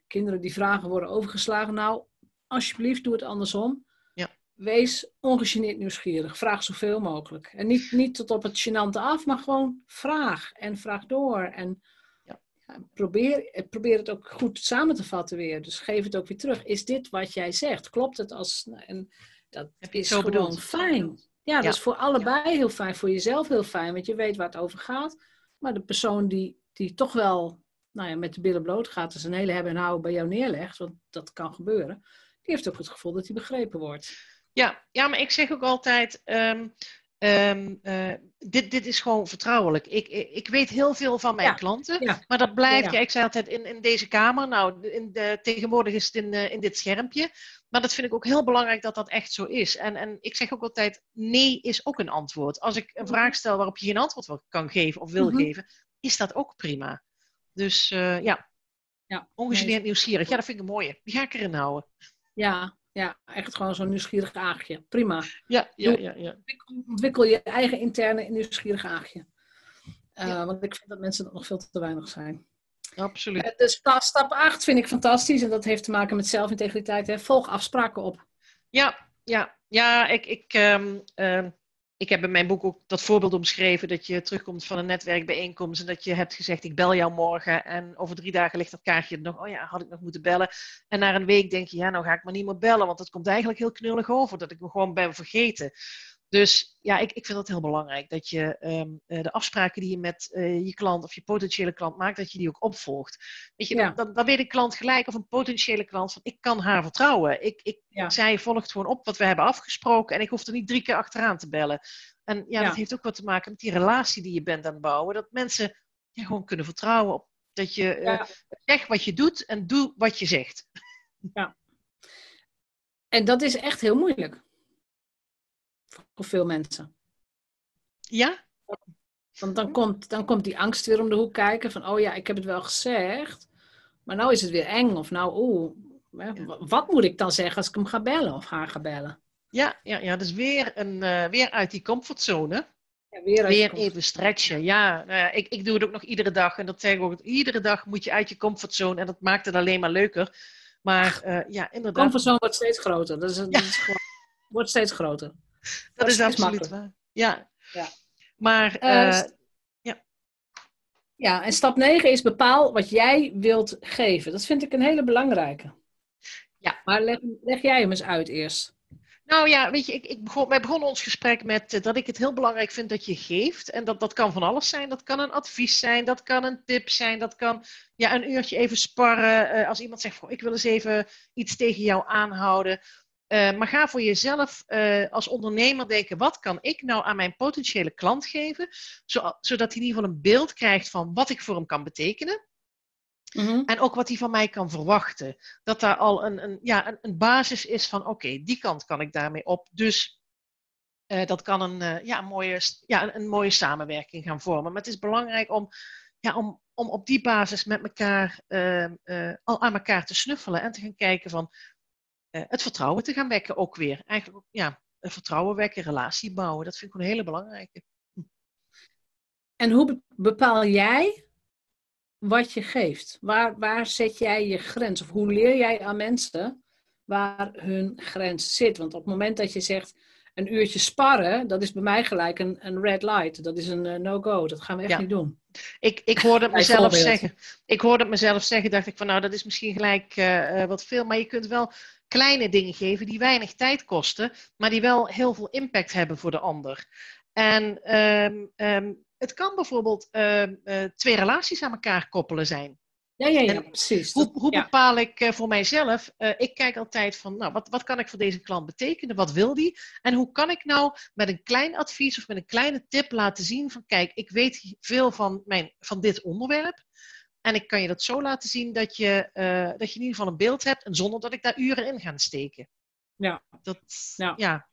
Kinderen die vragen worden overgeslagen. Nou, alsjeblieft, doe het andersom wees ongegeneerd nieuwsgierig. Vraag zoveel mogelijk. En niet, niet tot op het gênante af, maar gewoon vraag. En vraag door. En ja, probeer, probeer het ook goed samen te vatten weer. Dus geef het ook weer terug. Is dit wat jij zegt? Klopt het als... En dat is gewoon bedoeld? fijn. Ja, dat is voor allebei heel fijn. Voor jezelf heel fijn, want je weet waar het over gaat. Maar de persoon die, die toch wel nou ja, met de billen bloot gaat... dus een hele hebben en houden bij jou neerlegt... want dat kan gebeuren... die heeft ook het gevoel dat hij begrepen wordt. Ja, ja, maar ik zeg ook altijd, um, um, uh, dit, dit is gewoon vertrouwelijk. Ik, ik, weet heel veel van mijn ja. klanten, ja. maar dat blijft, ja. ik zei altijd in, in deze kamer, nou, in de, tegenwoordig is het in, uh, in dit schermpje, maar dat vind ik ook heel belangrijk dat dat echt zo is. En, en ik zeg ook altijd, nee is ook een antwoord. Als ik een mhm. vraag stel waarop je geen antwoord kan geven of wil mm -hmm. geven, is dat ook prima. Dus uh, ja, ja. ongegeneerd nee, nieuwsgierig. Ja, dat vind ik een mooie. Die ga ik erin houden. Ja, ja, echt gewoon zo'n nieuwsgierig aagje. Prima. Ja, ja, ja. ja. Ontwikkel je eigen interne nieuwsgierig aagje. Uh, ja. Want ik vind dat mensen dat nog veel te weinig zijn. Absoluut. Uh, dus stap 8 vind ik fantastisch. En dat heeft te maken met zelfintegriteit. Hè. Volg afspraken op. Ja, ja. Ja, ik, ik, um, um, ik heb in mijn boek ook dat voorbeeld omschreven dat je terugkomt van een netwerkbijeenkomst en dat je hebt gezegd ik bel jou morgen en over drie dagen ligt dat kaartje nog, oh ja, had ik nog moeten bellen. En na een week denk je, ja, nou ga ik maar niet meer bellen, want het komt eigenlijk heel knullig over dat ik me gewoon ben vergeten. Dus ja, ik, ik vind dat heel belangrijk. Dat je um, de afspraken die je met uh, je klant of je potentiële klant maakt, dat je die ook opvolgt. Weet je, ja. dan, dan weet een klant gelijk of een potentiële klant van ik kan haar vertrouwen. Ik, ik, ja. Zij volgt gewoon op wat we hebben afgesproken en ik hoef er niet drie keer achteraan te bellen. En ja, ja, dat heeft ook wat te maken met die relatie die je bent aan het bouwen. Dat mensen ja, gewoon kunnen vertrouwen op dat je uh, zegt wat je doet en doe wat je zegt. Ja. En dat is echt heel moeilijk voor veel mensen. Ja? Want dan komt, dan komt die angst weer om de hoek kijken van, oh ja, ik heb het wel gezegd, maar nou is het weer eng. Of nou, oeh, wat moet ik dan zeggen als ik hem ga bellen of haar ga bellen? Ja, ja, ja dus weer, een, uh, weer uit die comfortzone. Ja, weer, weer even stretchen. Ja, nou ja ik, ik doe het ook nog iedere dag. En dat zeg ik ook. Iedere dag moet je uit je comfortzone. En dat maakt het alleen maar leuker. Maar uh, ja, inderdaad. De comfortzone wordt steeds groter. Dat, is, dat is gewoon, wordt steeds groter. Dat, dat is, absoluut waar. Ja. ja. Maar uh, ja. Ja, en stap 9 is bepaal wat jij wilt geven. Dat vind ik een hele belangrijke. Ja. Maar leg, leg jij hem eens uit eerst. Nou ja, weet je, ik, ik begon, wij begonnen ons gesprek met uh, dat ik het heel belangrijk vind dat je geeft. En dat, dat kan van alles zijn. Dat kan een advies zijn, dat kan een tip zijn, dat kan ja, een uurtje even sparren. Uh, als iemand zegt, ik wil eens even iets tegen jou aanhouden. Uh, maar ga voor jezelf als ondernemer denken, wat kan ik nou aan mijn potentiële klant geven? zodat hij in ieder geval een beeld krijgt van wat ik voor hem kan betekenen. Mhm. En ook wat hij van mij kan verwachten. Dat daar al een, een, ja, een, een basis is van oké, die kant kan ik daarmee op. Dus uh, dat kan een, ja, een, mooie, ja, een, een, mooie samenwerking gaan vormen. Maar het is belangrijk om, ja, om, om op die basis met elkaar al aan elkaar te snuffelen en te gaan kijken van het vertrouwen te gaan wekken ook weer. Eigenlijk ja, een vertrouwen wekken, relatie bouwen. Dat vind ik een hele belangrijke. En hoe bepaal jij wat je geeft. Waar, waar zet jij je grens? Of hoe leer jij aan mensen waar hun grens zit? Want op het moment dat je zegt een uurtje sparren, dat is bij mij gelijk een, een red light. Dat is een uh, no-go. Dat gaan we echt niet doen. Ik, ik hoorde het mezelf zeggen. Ik hoorde het mezelf zeggen, dacht ik van nou, dat is misschien gelijk uh, wat veel. Maar je kunt wel kleine dingen geven die weinig tijd kosten, maar die wel heel veel impact hebben voor de ander. En um, um, het kan bijvoorbeeld uh, uh, twee relaties aan elkaar koppelen zijn. Ja, ja, ja, precies. Hoe, hoe bepaal ik uh, voor mijzelf? ik kijk altijd van, nou, wat, wat kan ik voor deze klant betekenen? Wat wil die? En hoe kan ik nou met een klein advies of met een kleine tip laten zien van, kijk, ik weet veel van, mijn, van dit onderwerp. En ik kan je dat zo laten zien dat je, dat je in ieder geval een beeld hebt en zonder dat ik daar uren in ga steken. Ja. Dat, ja. ja.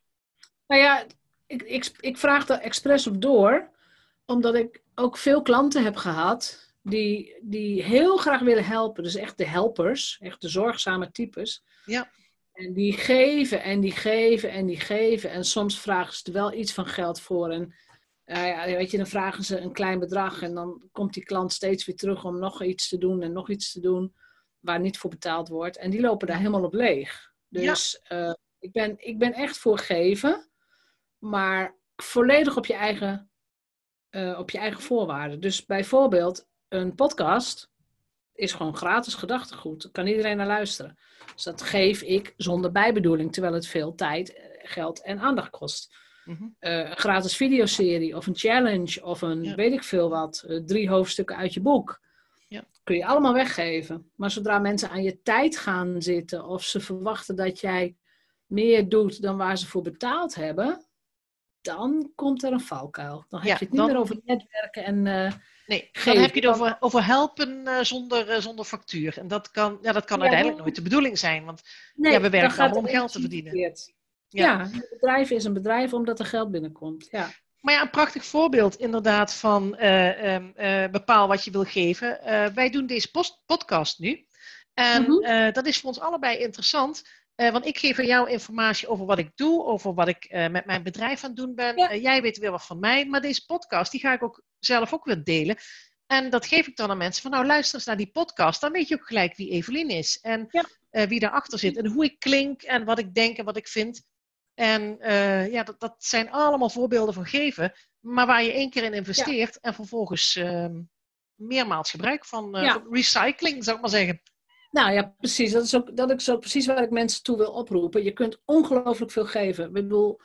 Nou ja, ik, ik, ik vraag er expres op door omdat ik ook veel klanten heb gehad die, die heel graag willen helpen. Dus echt de helpers, echt de zorgzame types. Ja. En die geven en die geven en die geven. En soms vragen ze er wel iets van geld voor. En uh, ja, weet je, dan vragen ze een klein bedrag. En dan komt die klant steeds weer terug om nog iets te doen en nog iets te doen. Waar niet voor betaald wordt. En die lopen daar helemaal op leeg. Dus ja. uh, ik, ben, ik ben echt voor geven. Maar volledig op je eigen uh, op je eigen voorwaarden. Dus bijvoorbeeld een podcast is gewoon gratis gedachtegoed. Daar kan iedereen naar luisteren. Dus dat geef ik zonder bijbedoeling, terwijl het veel tijd, eh, geld en aandacht kost. Mm -hmm. uh, een gratis videoserie of een challenge of een weet ik veel wat, uh, drie hoofdstukken uit je boek. Ja. Kun je allemaal weggeven. Maar zodra mensen aan je tijd gaan zitten of ze verwachten dat jij meer doet dan waar ze voor betaald hebben, dan komt er een valkuil. Dan heb je het niet meer over netwerken en. Uh, nee, dan heb je het over, over helpen uh, zonder, uh, zonder factuur. En dat kan, ja, dat kan ja, uiteindelijk nooit de bedoeling zijn, want nee, ja, we werken allemaal om geld te verdienen. Ja. een bedrijf is een bedrijf omdat er geld binnenkomt. Ja. Maar ja, een prachtig voorbeeld inderdaad van um, bepaal wat je wil geven. wij doen deze post podcast nu. En -hmm. dat is voor ons allebei interessant. Want ik geef aan jou informatie over wat ik doe, over wat ik met mijn bedrijf aan het doen ben. Ja. Jij weet weer wat van mij. Maar deze podcast, die ga ik ook zelf ook weer delen. En dat geef ik dan aan mensen van, nou luister eens naar die podcast. Dan weet je ook gelijk wie Evelien is. En ja. wie daarachter zit. En hoe ik klink en wat ik denk en wat ik vind. En ja, dat, dat zijn allemaal voorbeelden van geven. Maar waar je één keer in investeert. Ja. En vervolgens ehm, meermaals gebruik van, van recycling, zou ik maar zeggen. Nou ja, precies. Dat is, ook, dat is ook precies waar ik mensen toe wil oproepen. Je kunt ongelooflijk veel geven. Ik bedoel,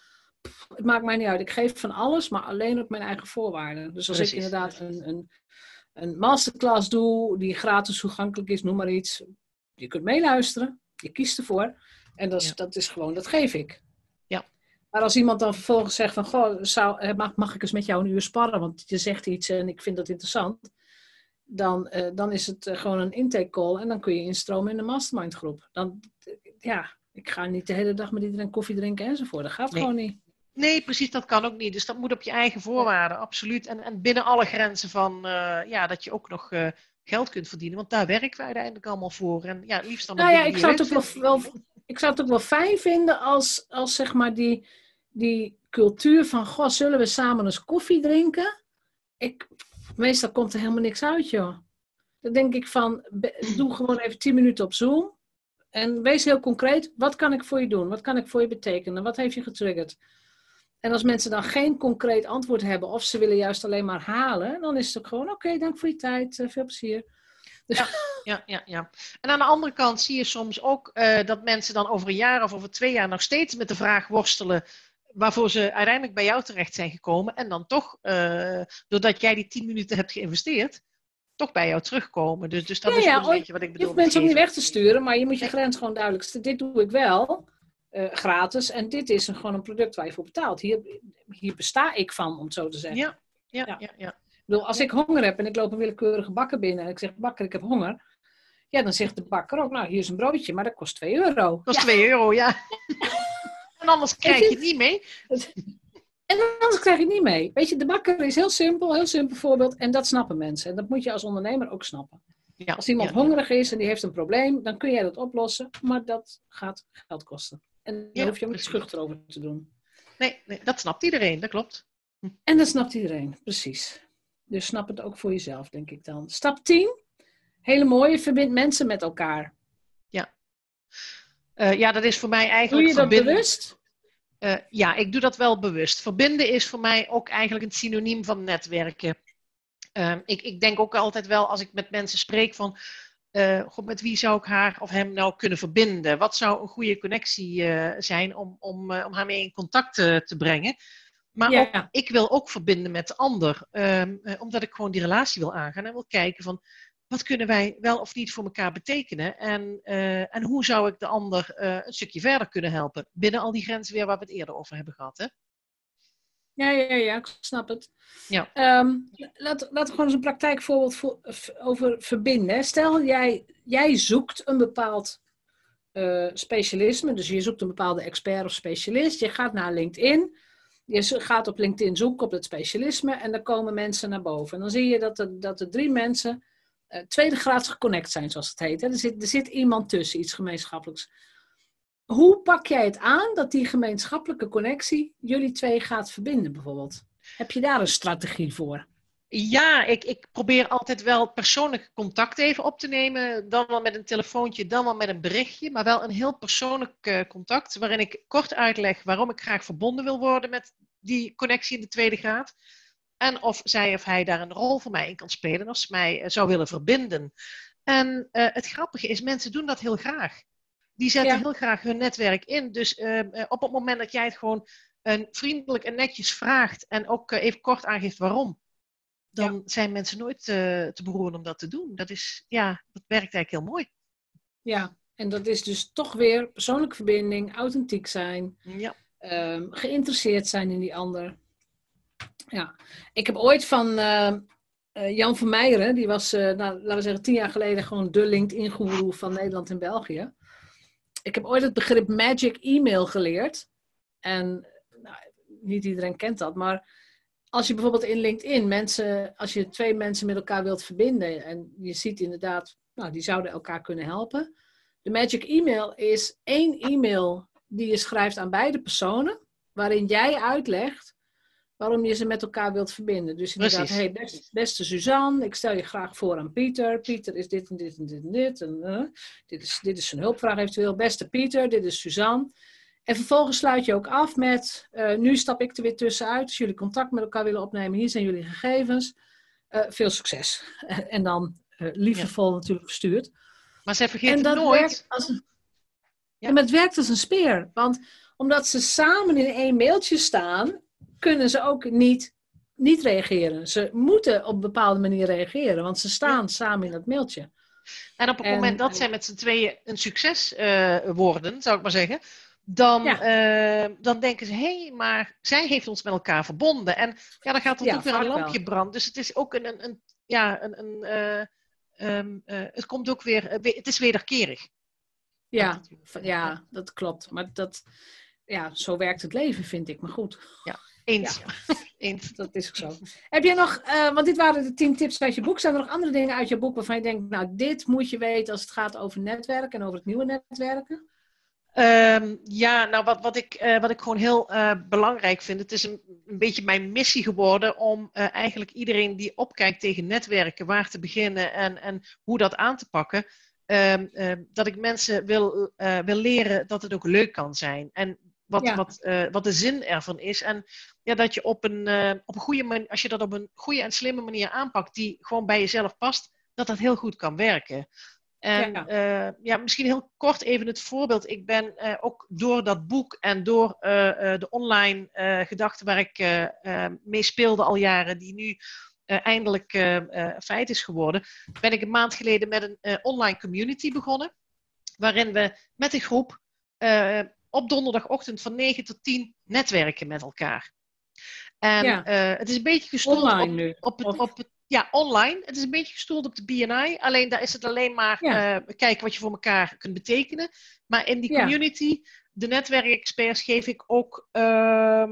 het maakt mij niet uit. Ik geef van alles, maar alleen op mijn eigen voorwaarden. Dus als ik inderdaad een, een, een masterclass doe, die gratis toegankelijk is, noem maar iets. Je kunt meeluisteren, je kiest ervoor. En dat is, ja. dat is gewoon, dat geef ik. Maar als iemand dan vervolgens zegt van, goh, zou, mag, mag ik eens met jou een uur sparren? Want je zegt iets en ik vind dat interessant dan, uh, dan is het uh, gewoon een intake call en dan kun je instromen in de mastermind groep. Dan, ja, ik ga niet de hele dag met iedereen koffie drinken enzovoort. Dat gaat nee. gewoon niet. Nee, precies, dat kan ook niet. Dus dat moet op je eigen voorwaarden, absoluut. En, en binnen alle grenzen van uh, ja, dat je ook nog geld kunt verdienen. Want daar werken wij uiteindelijk allemaal voor. En ja, liefst dan. Nou ja, ik zou, het ook wel, wel, ik zou het ook wel fijn vinden als, als zeg maar die, die cultuur van, goh, zullen we samen eens koffie drinken? Ik, meestal komt er helemaal niks uit, joh. Dan denk ik van, doe gewoon even 10 minuten op Zoom. En wees heel concreet, wat kan ik voor je doen? Wat kan ik voor je betekenen? Wat heeft je getriggerd? En als mensen dan geen concreet antwoord hebben, of ze willen juist alleen maar halen, dan is het ook gewoon: oké, dank voor je tijd, uh, veel plezier. Dus... Ja, ja, ja, ja. En aan de andere kant zie je soms ook uh, dat mensen dan over een jaar of over twee jaar nog steeds met de vraag worstelen waarvoor ze uiteindelijk bij jou terecht zijn gekomen. En dan toch, uh, doordat jij die tien minuten hebt geïnvesteerd, toch bij jou terugkomen. Dus, dus dat ja, is ja, een beetje wat ik bedoel. Je hoeft mensen ook niet weg te sturen, maar je moet je grens gewoon duidelijk stellen. Dit doe ik wel. Uh, gratis. En dit is een, gewoon een product waar je voor betaalt. Hier, hier besta ik van, om het zo te zeggen. Ja, ja, ja. ja, ja. Bedoel, als ik honger heb en ik loop een willekeurige bakker binnen en ik zeg, bakker, ik heb honger. Ja, dan zegt de bakker ook, nou, hier is een broodje, maar dat kost 2 euro. Kost ja. 2 euro, ja. en anders krijg je het niet mee. En anders krijg je het niet mee. Weet je, de bakker is heel simpel, heel simpel voorbeeld. En dat snappen mensen. En dat moet je als ondernemer ook snappen. Ja, als iemand hongerig is en die heeft een probleem, dan kun jij dat oplossen. Maar dat gaat geld kosten. En daar ja, hoef je ook niet schuchter over te doen. Nee, nee, dat snapt iedereen, dat klopt. En dat snapt iedereen, precies. Dus snap het ook voor jezelf, denk ik dan. Stap 10. Hele mooie, verbind mensen met elkaar. Ja. Uh, ja, dat is voor mij eigenlijk. Doe je dat bewust? Uh, ja, ik doe dat wel bewust. Verbinden is voor mij ook eigenlijk een synoniem van netwerken. Uh, ik, ik denk ook altijd wel als ik met mensen spreek van uh, God, met wie zou ik haar of hem nou kunnen verbinden? Wat zou een goede connectie zijn om, om, om haar mee in contact te brengen? Maar ja. ook, ik wil ook verbinden met de ander, um, omdat ik gewoon die relatie wil aangaan en wil kijken van wat kunnen wij wel of niet voor elkaar betekenen en, en hoe zou ik de ander een stukje verder kunnen helpen binnen al die grenzen weer waar we het eerder over hebben gehad. Hè? Ja, ja, ja, ik snap het. Ja. Um, laat, laten we gewoon eens een praktijkvoorbeeld voor, over verbinden. Stel, jij, jij zoekt een bepaald uh, specialisme, dus je zoekt een bepaalde expert of specialist. Je gaat naar LinkedIn, je gaat op LinkedIn zoeken op het specialisme en dan komen mensen naar boven. En dan zie je dat er, dat er drie mensen uh, tweede graads geconnect zijn, zoals het heet. Er, zit, er zit iemand tussen, iets gemeenschappelijks. Hoe pak jij het aan dat die gemeenschappelijke connectie jullie twee gaat verbinden, bijvoorbeeld? Heb je daar een strategie voor? Ja, ik, ik probeer altijd wel persoonlijk contact even op te nemen. Dan wel met een telefoontje, dan wel met een berichtje. Maar wel een heel persoonlijk uh, contact. Waarin ik kort uitleg waarom ik graag verbonden wil worden met die connectie in de tweede graad. En of zij of hij daar een rol voor mij in kan spelen. Of ze mij uh, zou willen verbinden. En uh, het grappige is, mensen doen dat heel graag. Die zetten heel graag hun netwerk in. Dus op het moment dat jij het gewoon uh, vriendelijk en netjes vraagt en ook even kort aangeeft waarom, dan ja. zijn mensen nooit te beroeren om dat te doen. Dat, is, ja, dat werkt eigenlijk heel mooi. Ja, en dat is dus toch weer persoonlijke verbinding, authentiek zijn, ja. Ehm, geïnteresseerd zijn in die ander. Ja, ik heb ooit van Jan van Meijeren, die was, nou, laten we zeggen, tien jaar geleden gewoon de LinkedIn-goeroe van Nederland en België ik heb ooit het begrip magic e-mail geleerd. En nou, niet iedereen kent dat, maar als je bijvoorbeeld in LinkedIn mensen, als je twee mensen met elkaar wilt verbinden en je ziet inderdaad, nou, die zouden elkaar kunnen helpen. De magic e-mail is één e-mail die je schrijft aan beide personen, waarin jij uitlegt waarom je ze met elkaar wilt verbinden. Dus inderdaad, Precies. hey, beste, beste, Suzanne, ik stel je graag voor aan Pieter. Pieter is dit en dit en dit en dit. En, uh, dit, is, dit is zijn hulpvraag eventueel. Beste Pieter, dit is Suzanne. En vervolgens sluit je ook af met, uh, nu stap ik er weer tussenuit. Als jullie contact met elkaar willen opnemen, hier zijn jullie gegevens. Uh, veel succes. [LAUGHS] en dan liefdevol ja. natuurlijk verstuurd. Maar ze vergeten en nooit... Als een, ja. En het werkt als een speer. Want omdat ze samen in één mailtje staan, kunnen ze ook niet, niet reageren. Ze moeten op een bepaalde manier reageren, want ze staan samen in dat mailtje. En op het en, moment dat zij met z'n tweeën een succes uh, worden, zou ik maar zeggen, dan, ja. uh, dan denken ze, hé, hey, maar zij heeft ons met elkaar verbonden. En ja, dan gaat er ook weer een lampje branden. Dus het is ook een, een, een ja, een, een uh, um, het komt ook weer, het is wederkerig. Ja, ja, dat klopt. Maar dat, ja, zo werkt het leven, vind ik. Maar goed. Ja, eens. Ja. [LAUGHS] eens. [LAUGHS] Dat is ook zo. Heb je nog, uh, want dit waren de tien tips uit je boek. Zijn er nog andere dingen uit je boek waarvan je denkt, nou, dit moet je weten als het gaat over netwerken en over het nieuwe netwerken? Um, ja, nou wat, wat, ik, uh, wat ik gewoon heel uh, belangrijk vind, het is een, een, beetje mijn missie geworden om uh, eigenlijk iedereen die opkijkt tegen netwerken, waar te beginnen en, en hoe dat aan te pakken, um, dat ik mensen wil, wil leren dat het ook leuk kan zijn. En wat, ja. wat, wat de zin ervan is. En ja, dat je op een, op een goede manier, als je dat op een goede en slimme manier aanpakt, die gewoon bij jezelf past, dat dat heel goed kan werken. En ja. Uh, ja. misschien heel kort even het voorbeeld. Ik ben uh, ook door dat boek en door uh, de online gedachten waar ik mee speelde al jaren, die nu eindelijk feit is geworden, ben ik een maand geleden met een online community begonnen. Waarin we met een groep op donderdagochtend van 9 tot 10 netwerken met elkaar. En ja. het is een beetje gestoeld op, op, het, op het ja, online. Het is een beetje gestoeld op de BNI. Alleen daar is het alleen maar ja. uh, kijken wat je voor elkaar kunt betekenen. Maar in die community, ja. de netwerkexperts, geef ik ook uh,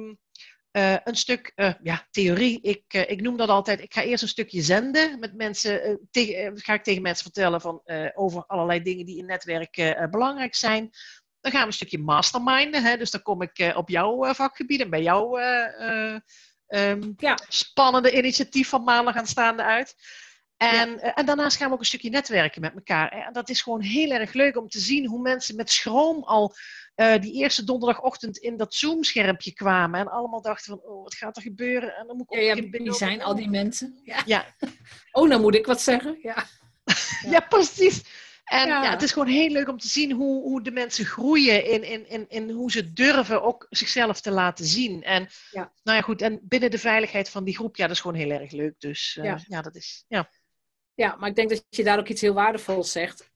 uh, een stuk ja, theorie. Ik, ik noem dat altijd, ik ga eerst een stukje zenden. Met mensen, tegen, ga ik tegen mensen vertellen van, over allerlei dingen die in netwerken belangrijk zijn. Dan gaan we een stukje masterminden. Hè? Dus dan kom ik op jouw vakgebied en bij jouw Um, ja. spannende initiatief van maandag aanstaande uit. En, ja. en daarnaast gaan we ook een stukje netwerken met elkaar. En dat is gewoon heel erg leuk om te zien hoe mensen met schroom al uh, die eerste donderdagochtend in dat Zoom-schermpje kwamen. En allemaal dachten van, oh, wat gaat er gebeuren? En dan moet ik ook ja, ja, wie zijn al die mensen? Ja. ja. [LAUGHS] oh, nou moet ik wat zeggen. Ja, [LAUGHS] ja. precies. En ja. ja. het is gewoon heel leuk om te zien hoe, hoe de mensen groeien in, in, in, in hoe ze durven ook zichzelf te laten zien. En ja. nou ja, goed, en binnen de veiligheid van die groep, ja, dat is gewoon heel erg leuk. Dus uh, ja. ja, dat is, ja. Ja, maar ik denk dat je daar ook iets heel waardevols zegt.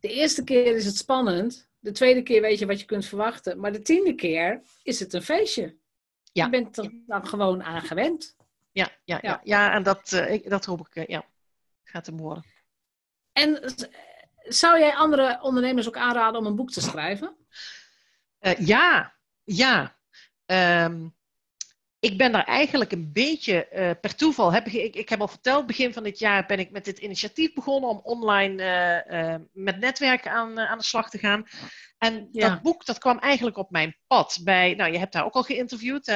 De eerste keer is het spannend. De tweede keer weet je wat je kunt verwachten. Maar de tiende keer is het een feestje. Ja. Je bent er dan gewoon aan gewend. Ja, ja, ja. ja. en dat, uh, ik, dat hoop ik, uh, ja, gaat hem worden. En zou jij andere ondernemers ook aanraden om een boek te schrijven? Uh, ja, ja. Um, ik ben daar eigenlijk een beetje uh, per toeval. Heb ik, ik, ik, heb al verteld, begin van dit jaar ben ik met dit initiatief begonnen om online uh, met netwerken aan, aan de slag te gaan. En ja. dat boek dat kwam eigenlijk op mijn pad. Bij, nou, je hebt haar ook al geïnterviewd,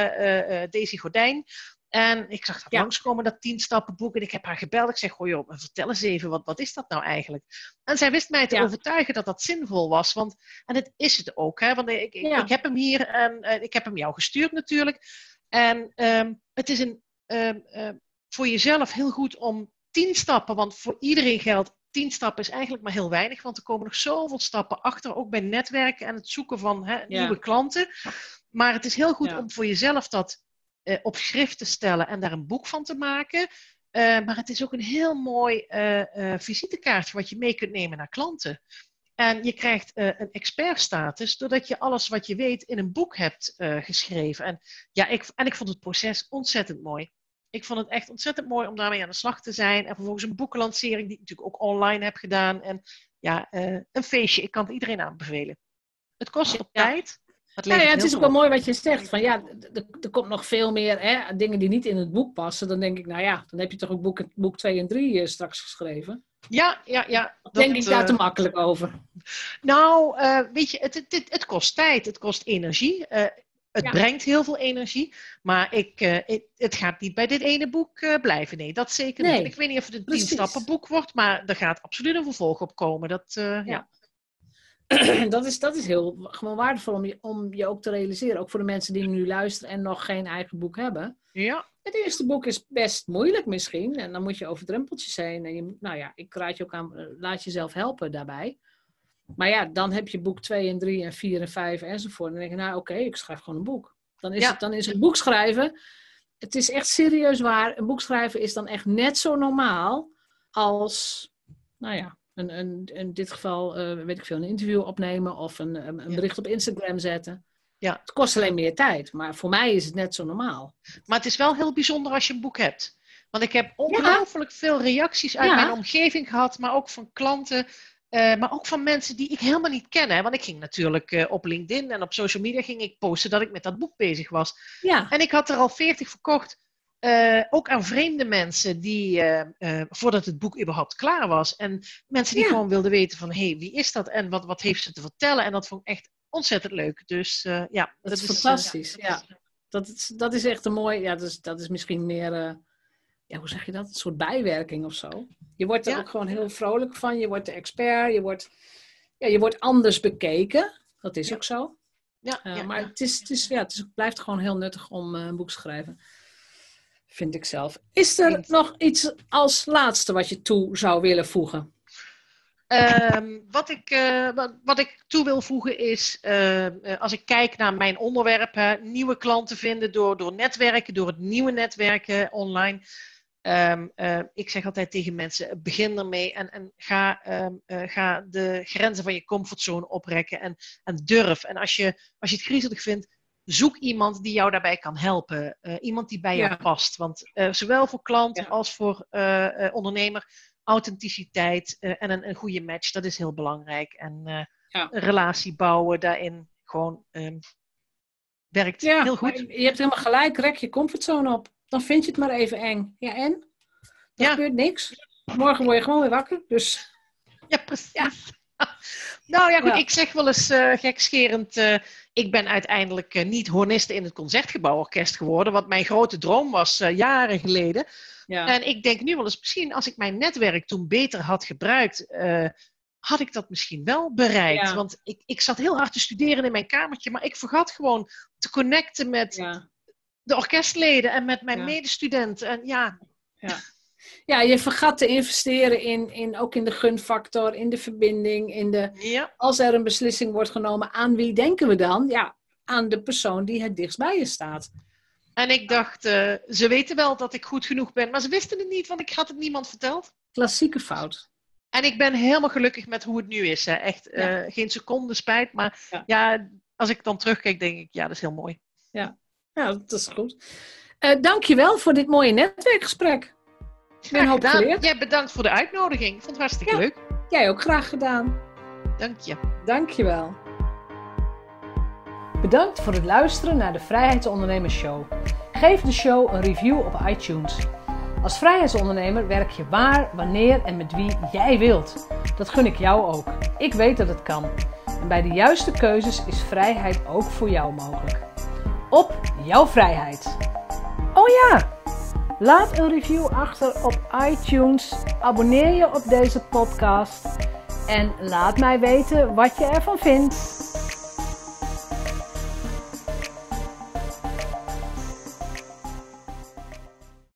Daisy Gordijn. En ik zag dat ja. langskomen, dat tien stappen boek. En ik heb haar gebeld. Ik zeg, goh joh, vertel eens even, wat, wat is dat nou eigenlijk? En zij wist mij te ja. overtuigen dat dat zinvol was. Want, en het is het ook. Hè? Want ik, ik, ja. ik heb hem hier en uh, ik heb hem jou gestuurd natuurlijk. En um, het is een, um, uh, voor jezelf heel goed om tien stappen. Want voor iedereen geldt, tien stappen is eigenlijk maar heel weinig. Want er komen nog zoveel stappen achter. Ook bij netwerken en het zoeken van hè, nieuwe klanten. Maar het is heel goed om voor jezelf dat uh, op schrift te stellen en daar een boek van te maken. Uh, maar het is ook een heel mooi uh, visitekaartje wat je mee kunt nemen naar klanten. En je krijgt een expertstatus doordat je alles wat je weet in een boek hebt geschreven. En, ja, ik, en ik vond het proces ontzettend mooi. Ik vond het echt ontzettend mooi om daarmee aan de slag te zijn. En vervolgens een boekenlancering die ik natuurlijk ook online heb gedaan. En ja, een feestje. Ik kan het iedereen aanbevelen. Het kost op ja. tijd. Ja, het is ook wel mooi wat je zegt. Van ja, er komt nog veel meer hè, dingen die niet in het boek passen. Dan denk ik, nou ja, dan heb je toch ook boek, boek 2 en 3 uh, straks geschreven. Ja, ja, ja. Dat, denk ik daar uh, te makkelijk over. Nou, uh, weet je, het, het, kost tijd, het kost energie. het ja. brengt heel veel energie. Maar ik, het, het, gaat niet bij dit ene boek blijven. Nee, dat zeker nee. niet. Ik weet niet of het een 10 stappen boek wordt, maar er gaat absoluut een vervolg op komen. Dat, ja. ja. [CLEARS THROAT] dat, is, dat is heel gewoon waardevol om je, om je ook te realiseren. Ook voor de mensen die nu luisteren en nog geen eigen boek hebben. Ja. Het eerste boek is best moeilijk misschien. En dan moet je over drempeltjes heen. En je, nou ja, ik raad je ook aan, eh, laat jezelf helpen daarbij. Maar ja, dan heb je boek 2 en 3 en 4 en 5 enzovoort. En dan denk je, nou oké, okay, ik schrijf gewoon een boek. Dan is, ja. het, dan is een boek schrijven, het is echt serieus waar. Een boek schrijven is dan echt net zo normaal als, nou ja, een, een, in dit geval, uh, weet ik veel, een interview opnemen of een, een bericht op Instagram zetten. Ja. Het kost alleen meer tijd, maar voor mij is het net zo normaal. Maar het is wel heel bijzonder als je een boek hebt. Want ik heb ongelooflijk ja. veel reacties uit ja. mijn omgeving gehad, maar ook van klanten. Eh, maar ook van mensen die ik helemaal niet ken. Hè? Want ik ging natuurlijk uh, op LinkedIn en op social media ging ik posten dat ik met dat boek bezig was. Ja. En ik had er al veertig verkocht. Uh, ook aan vreemde mensen die, voordat het boek überhaupt klaar was. En mensen die Ja. gewoon wilden weten van, hé, hey, wie is dat? En wat, wat heeft ze te vertellen? En dat vond ik echt ontzettend leuk. Dus ja. Dat, is fantastisch. ja. Dat, is, dat is echt een mooi, ja, dus, dat is misschien meer, ja, hoe zeg je dat? Een soort bijwerking of zo. Je wordt er Ja. ook gewoon heel vrolijk van. Je wordt de expert. Je wordt, ja, je wordt anders bekeken. Dat is ook zo. Ja, maar. Het, is, het, is, ja, het is, het blijft gewoon heel nuttig om een boek te schrijven. Vind ik zelf. Is er nog iets als laatste wat je toe zou willen voegen? Ehm, wat, ik, eh, wat, wat ik toe wil voegen is, eh, eh, als ik kijk naar mijn onderwerp, hè, nieuwe klanten vinden door, door netwerken, door het nieuwe netwerken online. Ehm, eh, ik zeg altijd tegen mensen, begin ermee en, en ga, ehm, ga de grenzen van je comfortzone oprekken en, en durf. En als je, als je het griezelig vindt, zoek iemand die jou daarbij kan helpen. Eh, iemand die bij jou Ja. past. Want eh, zowel voor klant Ja. als voor eh, ondernemer authenticiteit en een, een goede match, dat is heel belangrijk. En Ja. een relatie bouwen daarin gewoon ehm, werkt heel goed. Je hebt helemaal gelijk. Rek je comfortzone op. Dan vind je het maar even eng. Ja, en? Er gebeurt niks. Morgen word je gewoon weer wakker. Dus Ja, precies. [LAUGHS] nou ja, goed, ik zeg wel eens gekscherend, ik ben uiteindelijk eh, niet horniste in het Concertgebouworkest geworden, wat mijn grote droom was eh, jaren geleden. ja. En ik denk nu wel eens, misschien als ik mijn netwerk toen beter had gebruikt, eh, had ik dat misschien wel bereikt. Ja. Want ik, ik zat heel hard te studeren in mijn kamertje, maar ik vergat gewoon te connecten met ja. de orkestleden en met mijn medestudenten. En ja, ja, je vergat te investeren in, in, ook in de gunfactor, in de verbinding, in de... ja, Als er een beslissing wordt genomen, aan wie denken we dan? Ja, aan de persoon die het dichtst bij je staat. en ik dacht, eh, ze weten wel dat ik goed genoeg ben, maar ze wisten het niet, want ik had het niemand verteld. Klassieke fout. En ik ben helemaal gelukkig met hoe het nu is. Hè. Echt Ja. eh, geen seconde spijt. Maar Ja. ja. als ik dan terugkijk, denk ik, ja, dat is heel mooi. Ja, dat is goed. Uh, dankjewel voor dit mooie netwerkgesprek. Ik ben Graag hoop gedaan. geleerd. Ja, bedankt voor de uitnodiging. Ik vond het hartstikke Ja. leuk. Jij ook graag gedaan. Dank je. Dankjewel. Bedankt voor het luisteren naar de Vrijheidsondernemers Show. Geef de show een review op iTunes. Als vrijheidsondernemer werk je waar, wanneer en met wie jij wilt. Dat gun ik jou ook. Ik weet dat het kan. En bij de juiste keuzes is vrijheid ook voor jou mogelijk. Op jouw vrijheid. Oh ja! Laat een review achter op iTunes. Abonneer je op deze podcast. En laat mij weten wat je ervan vindt.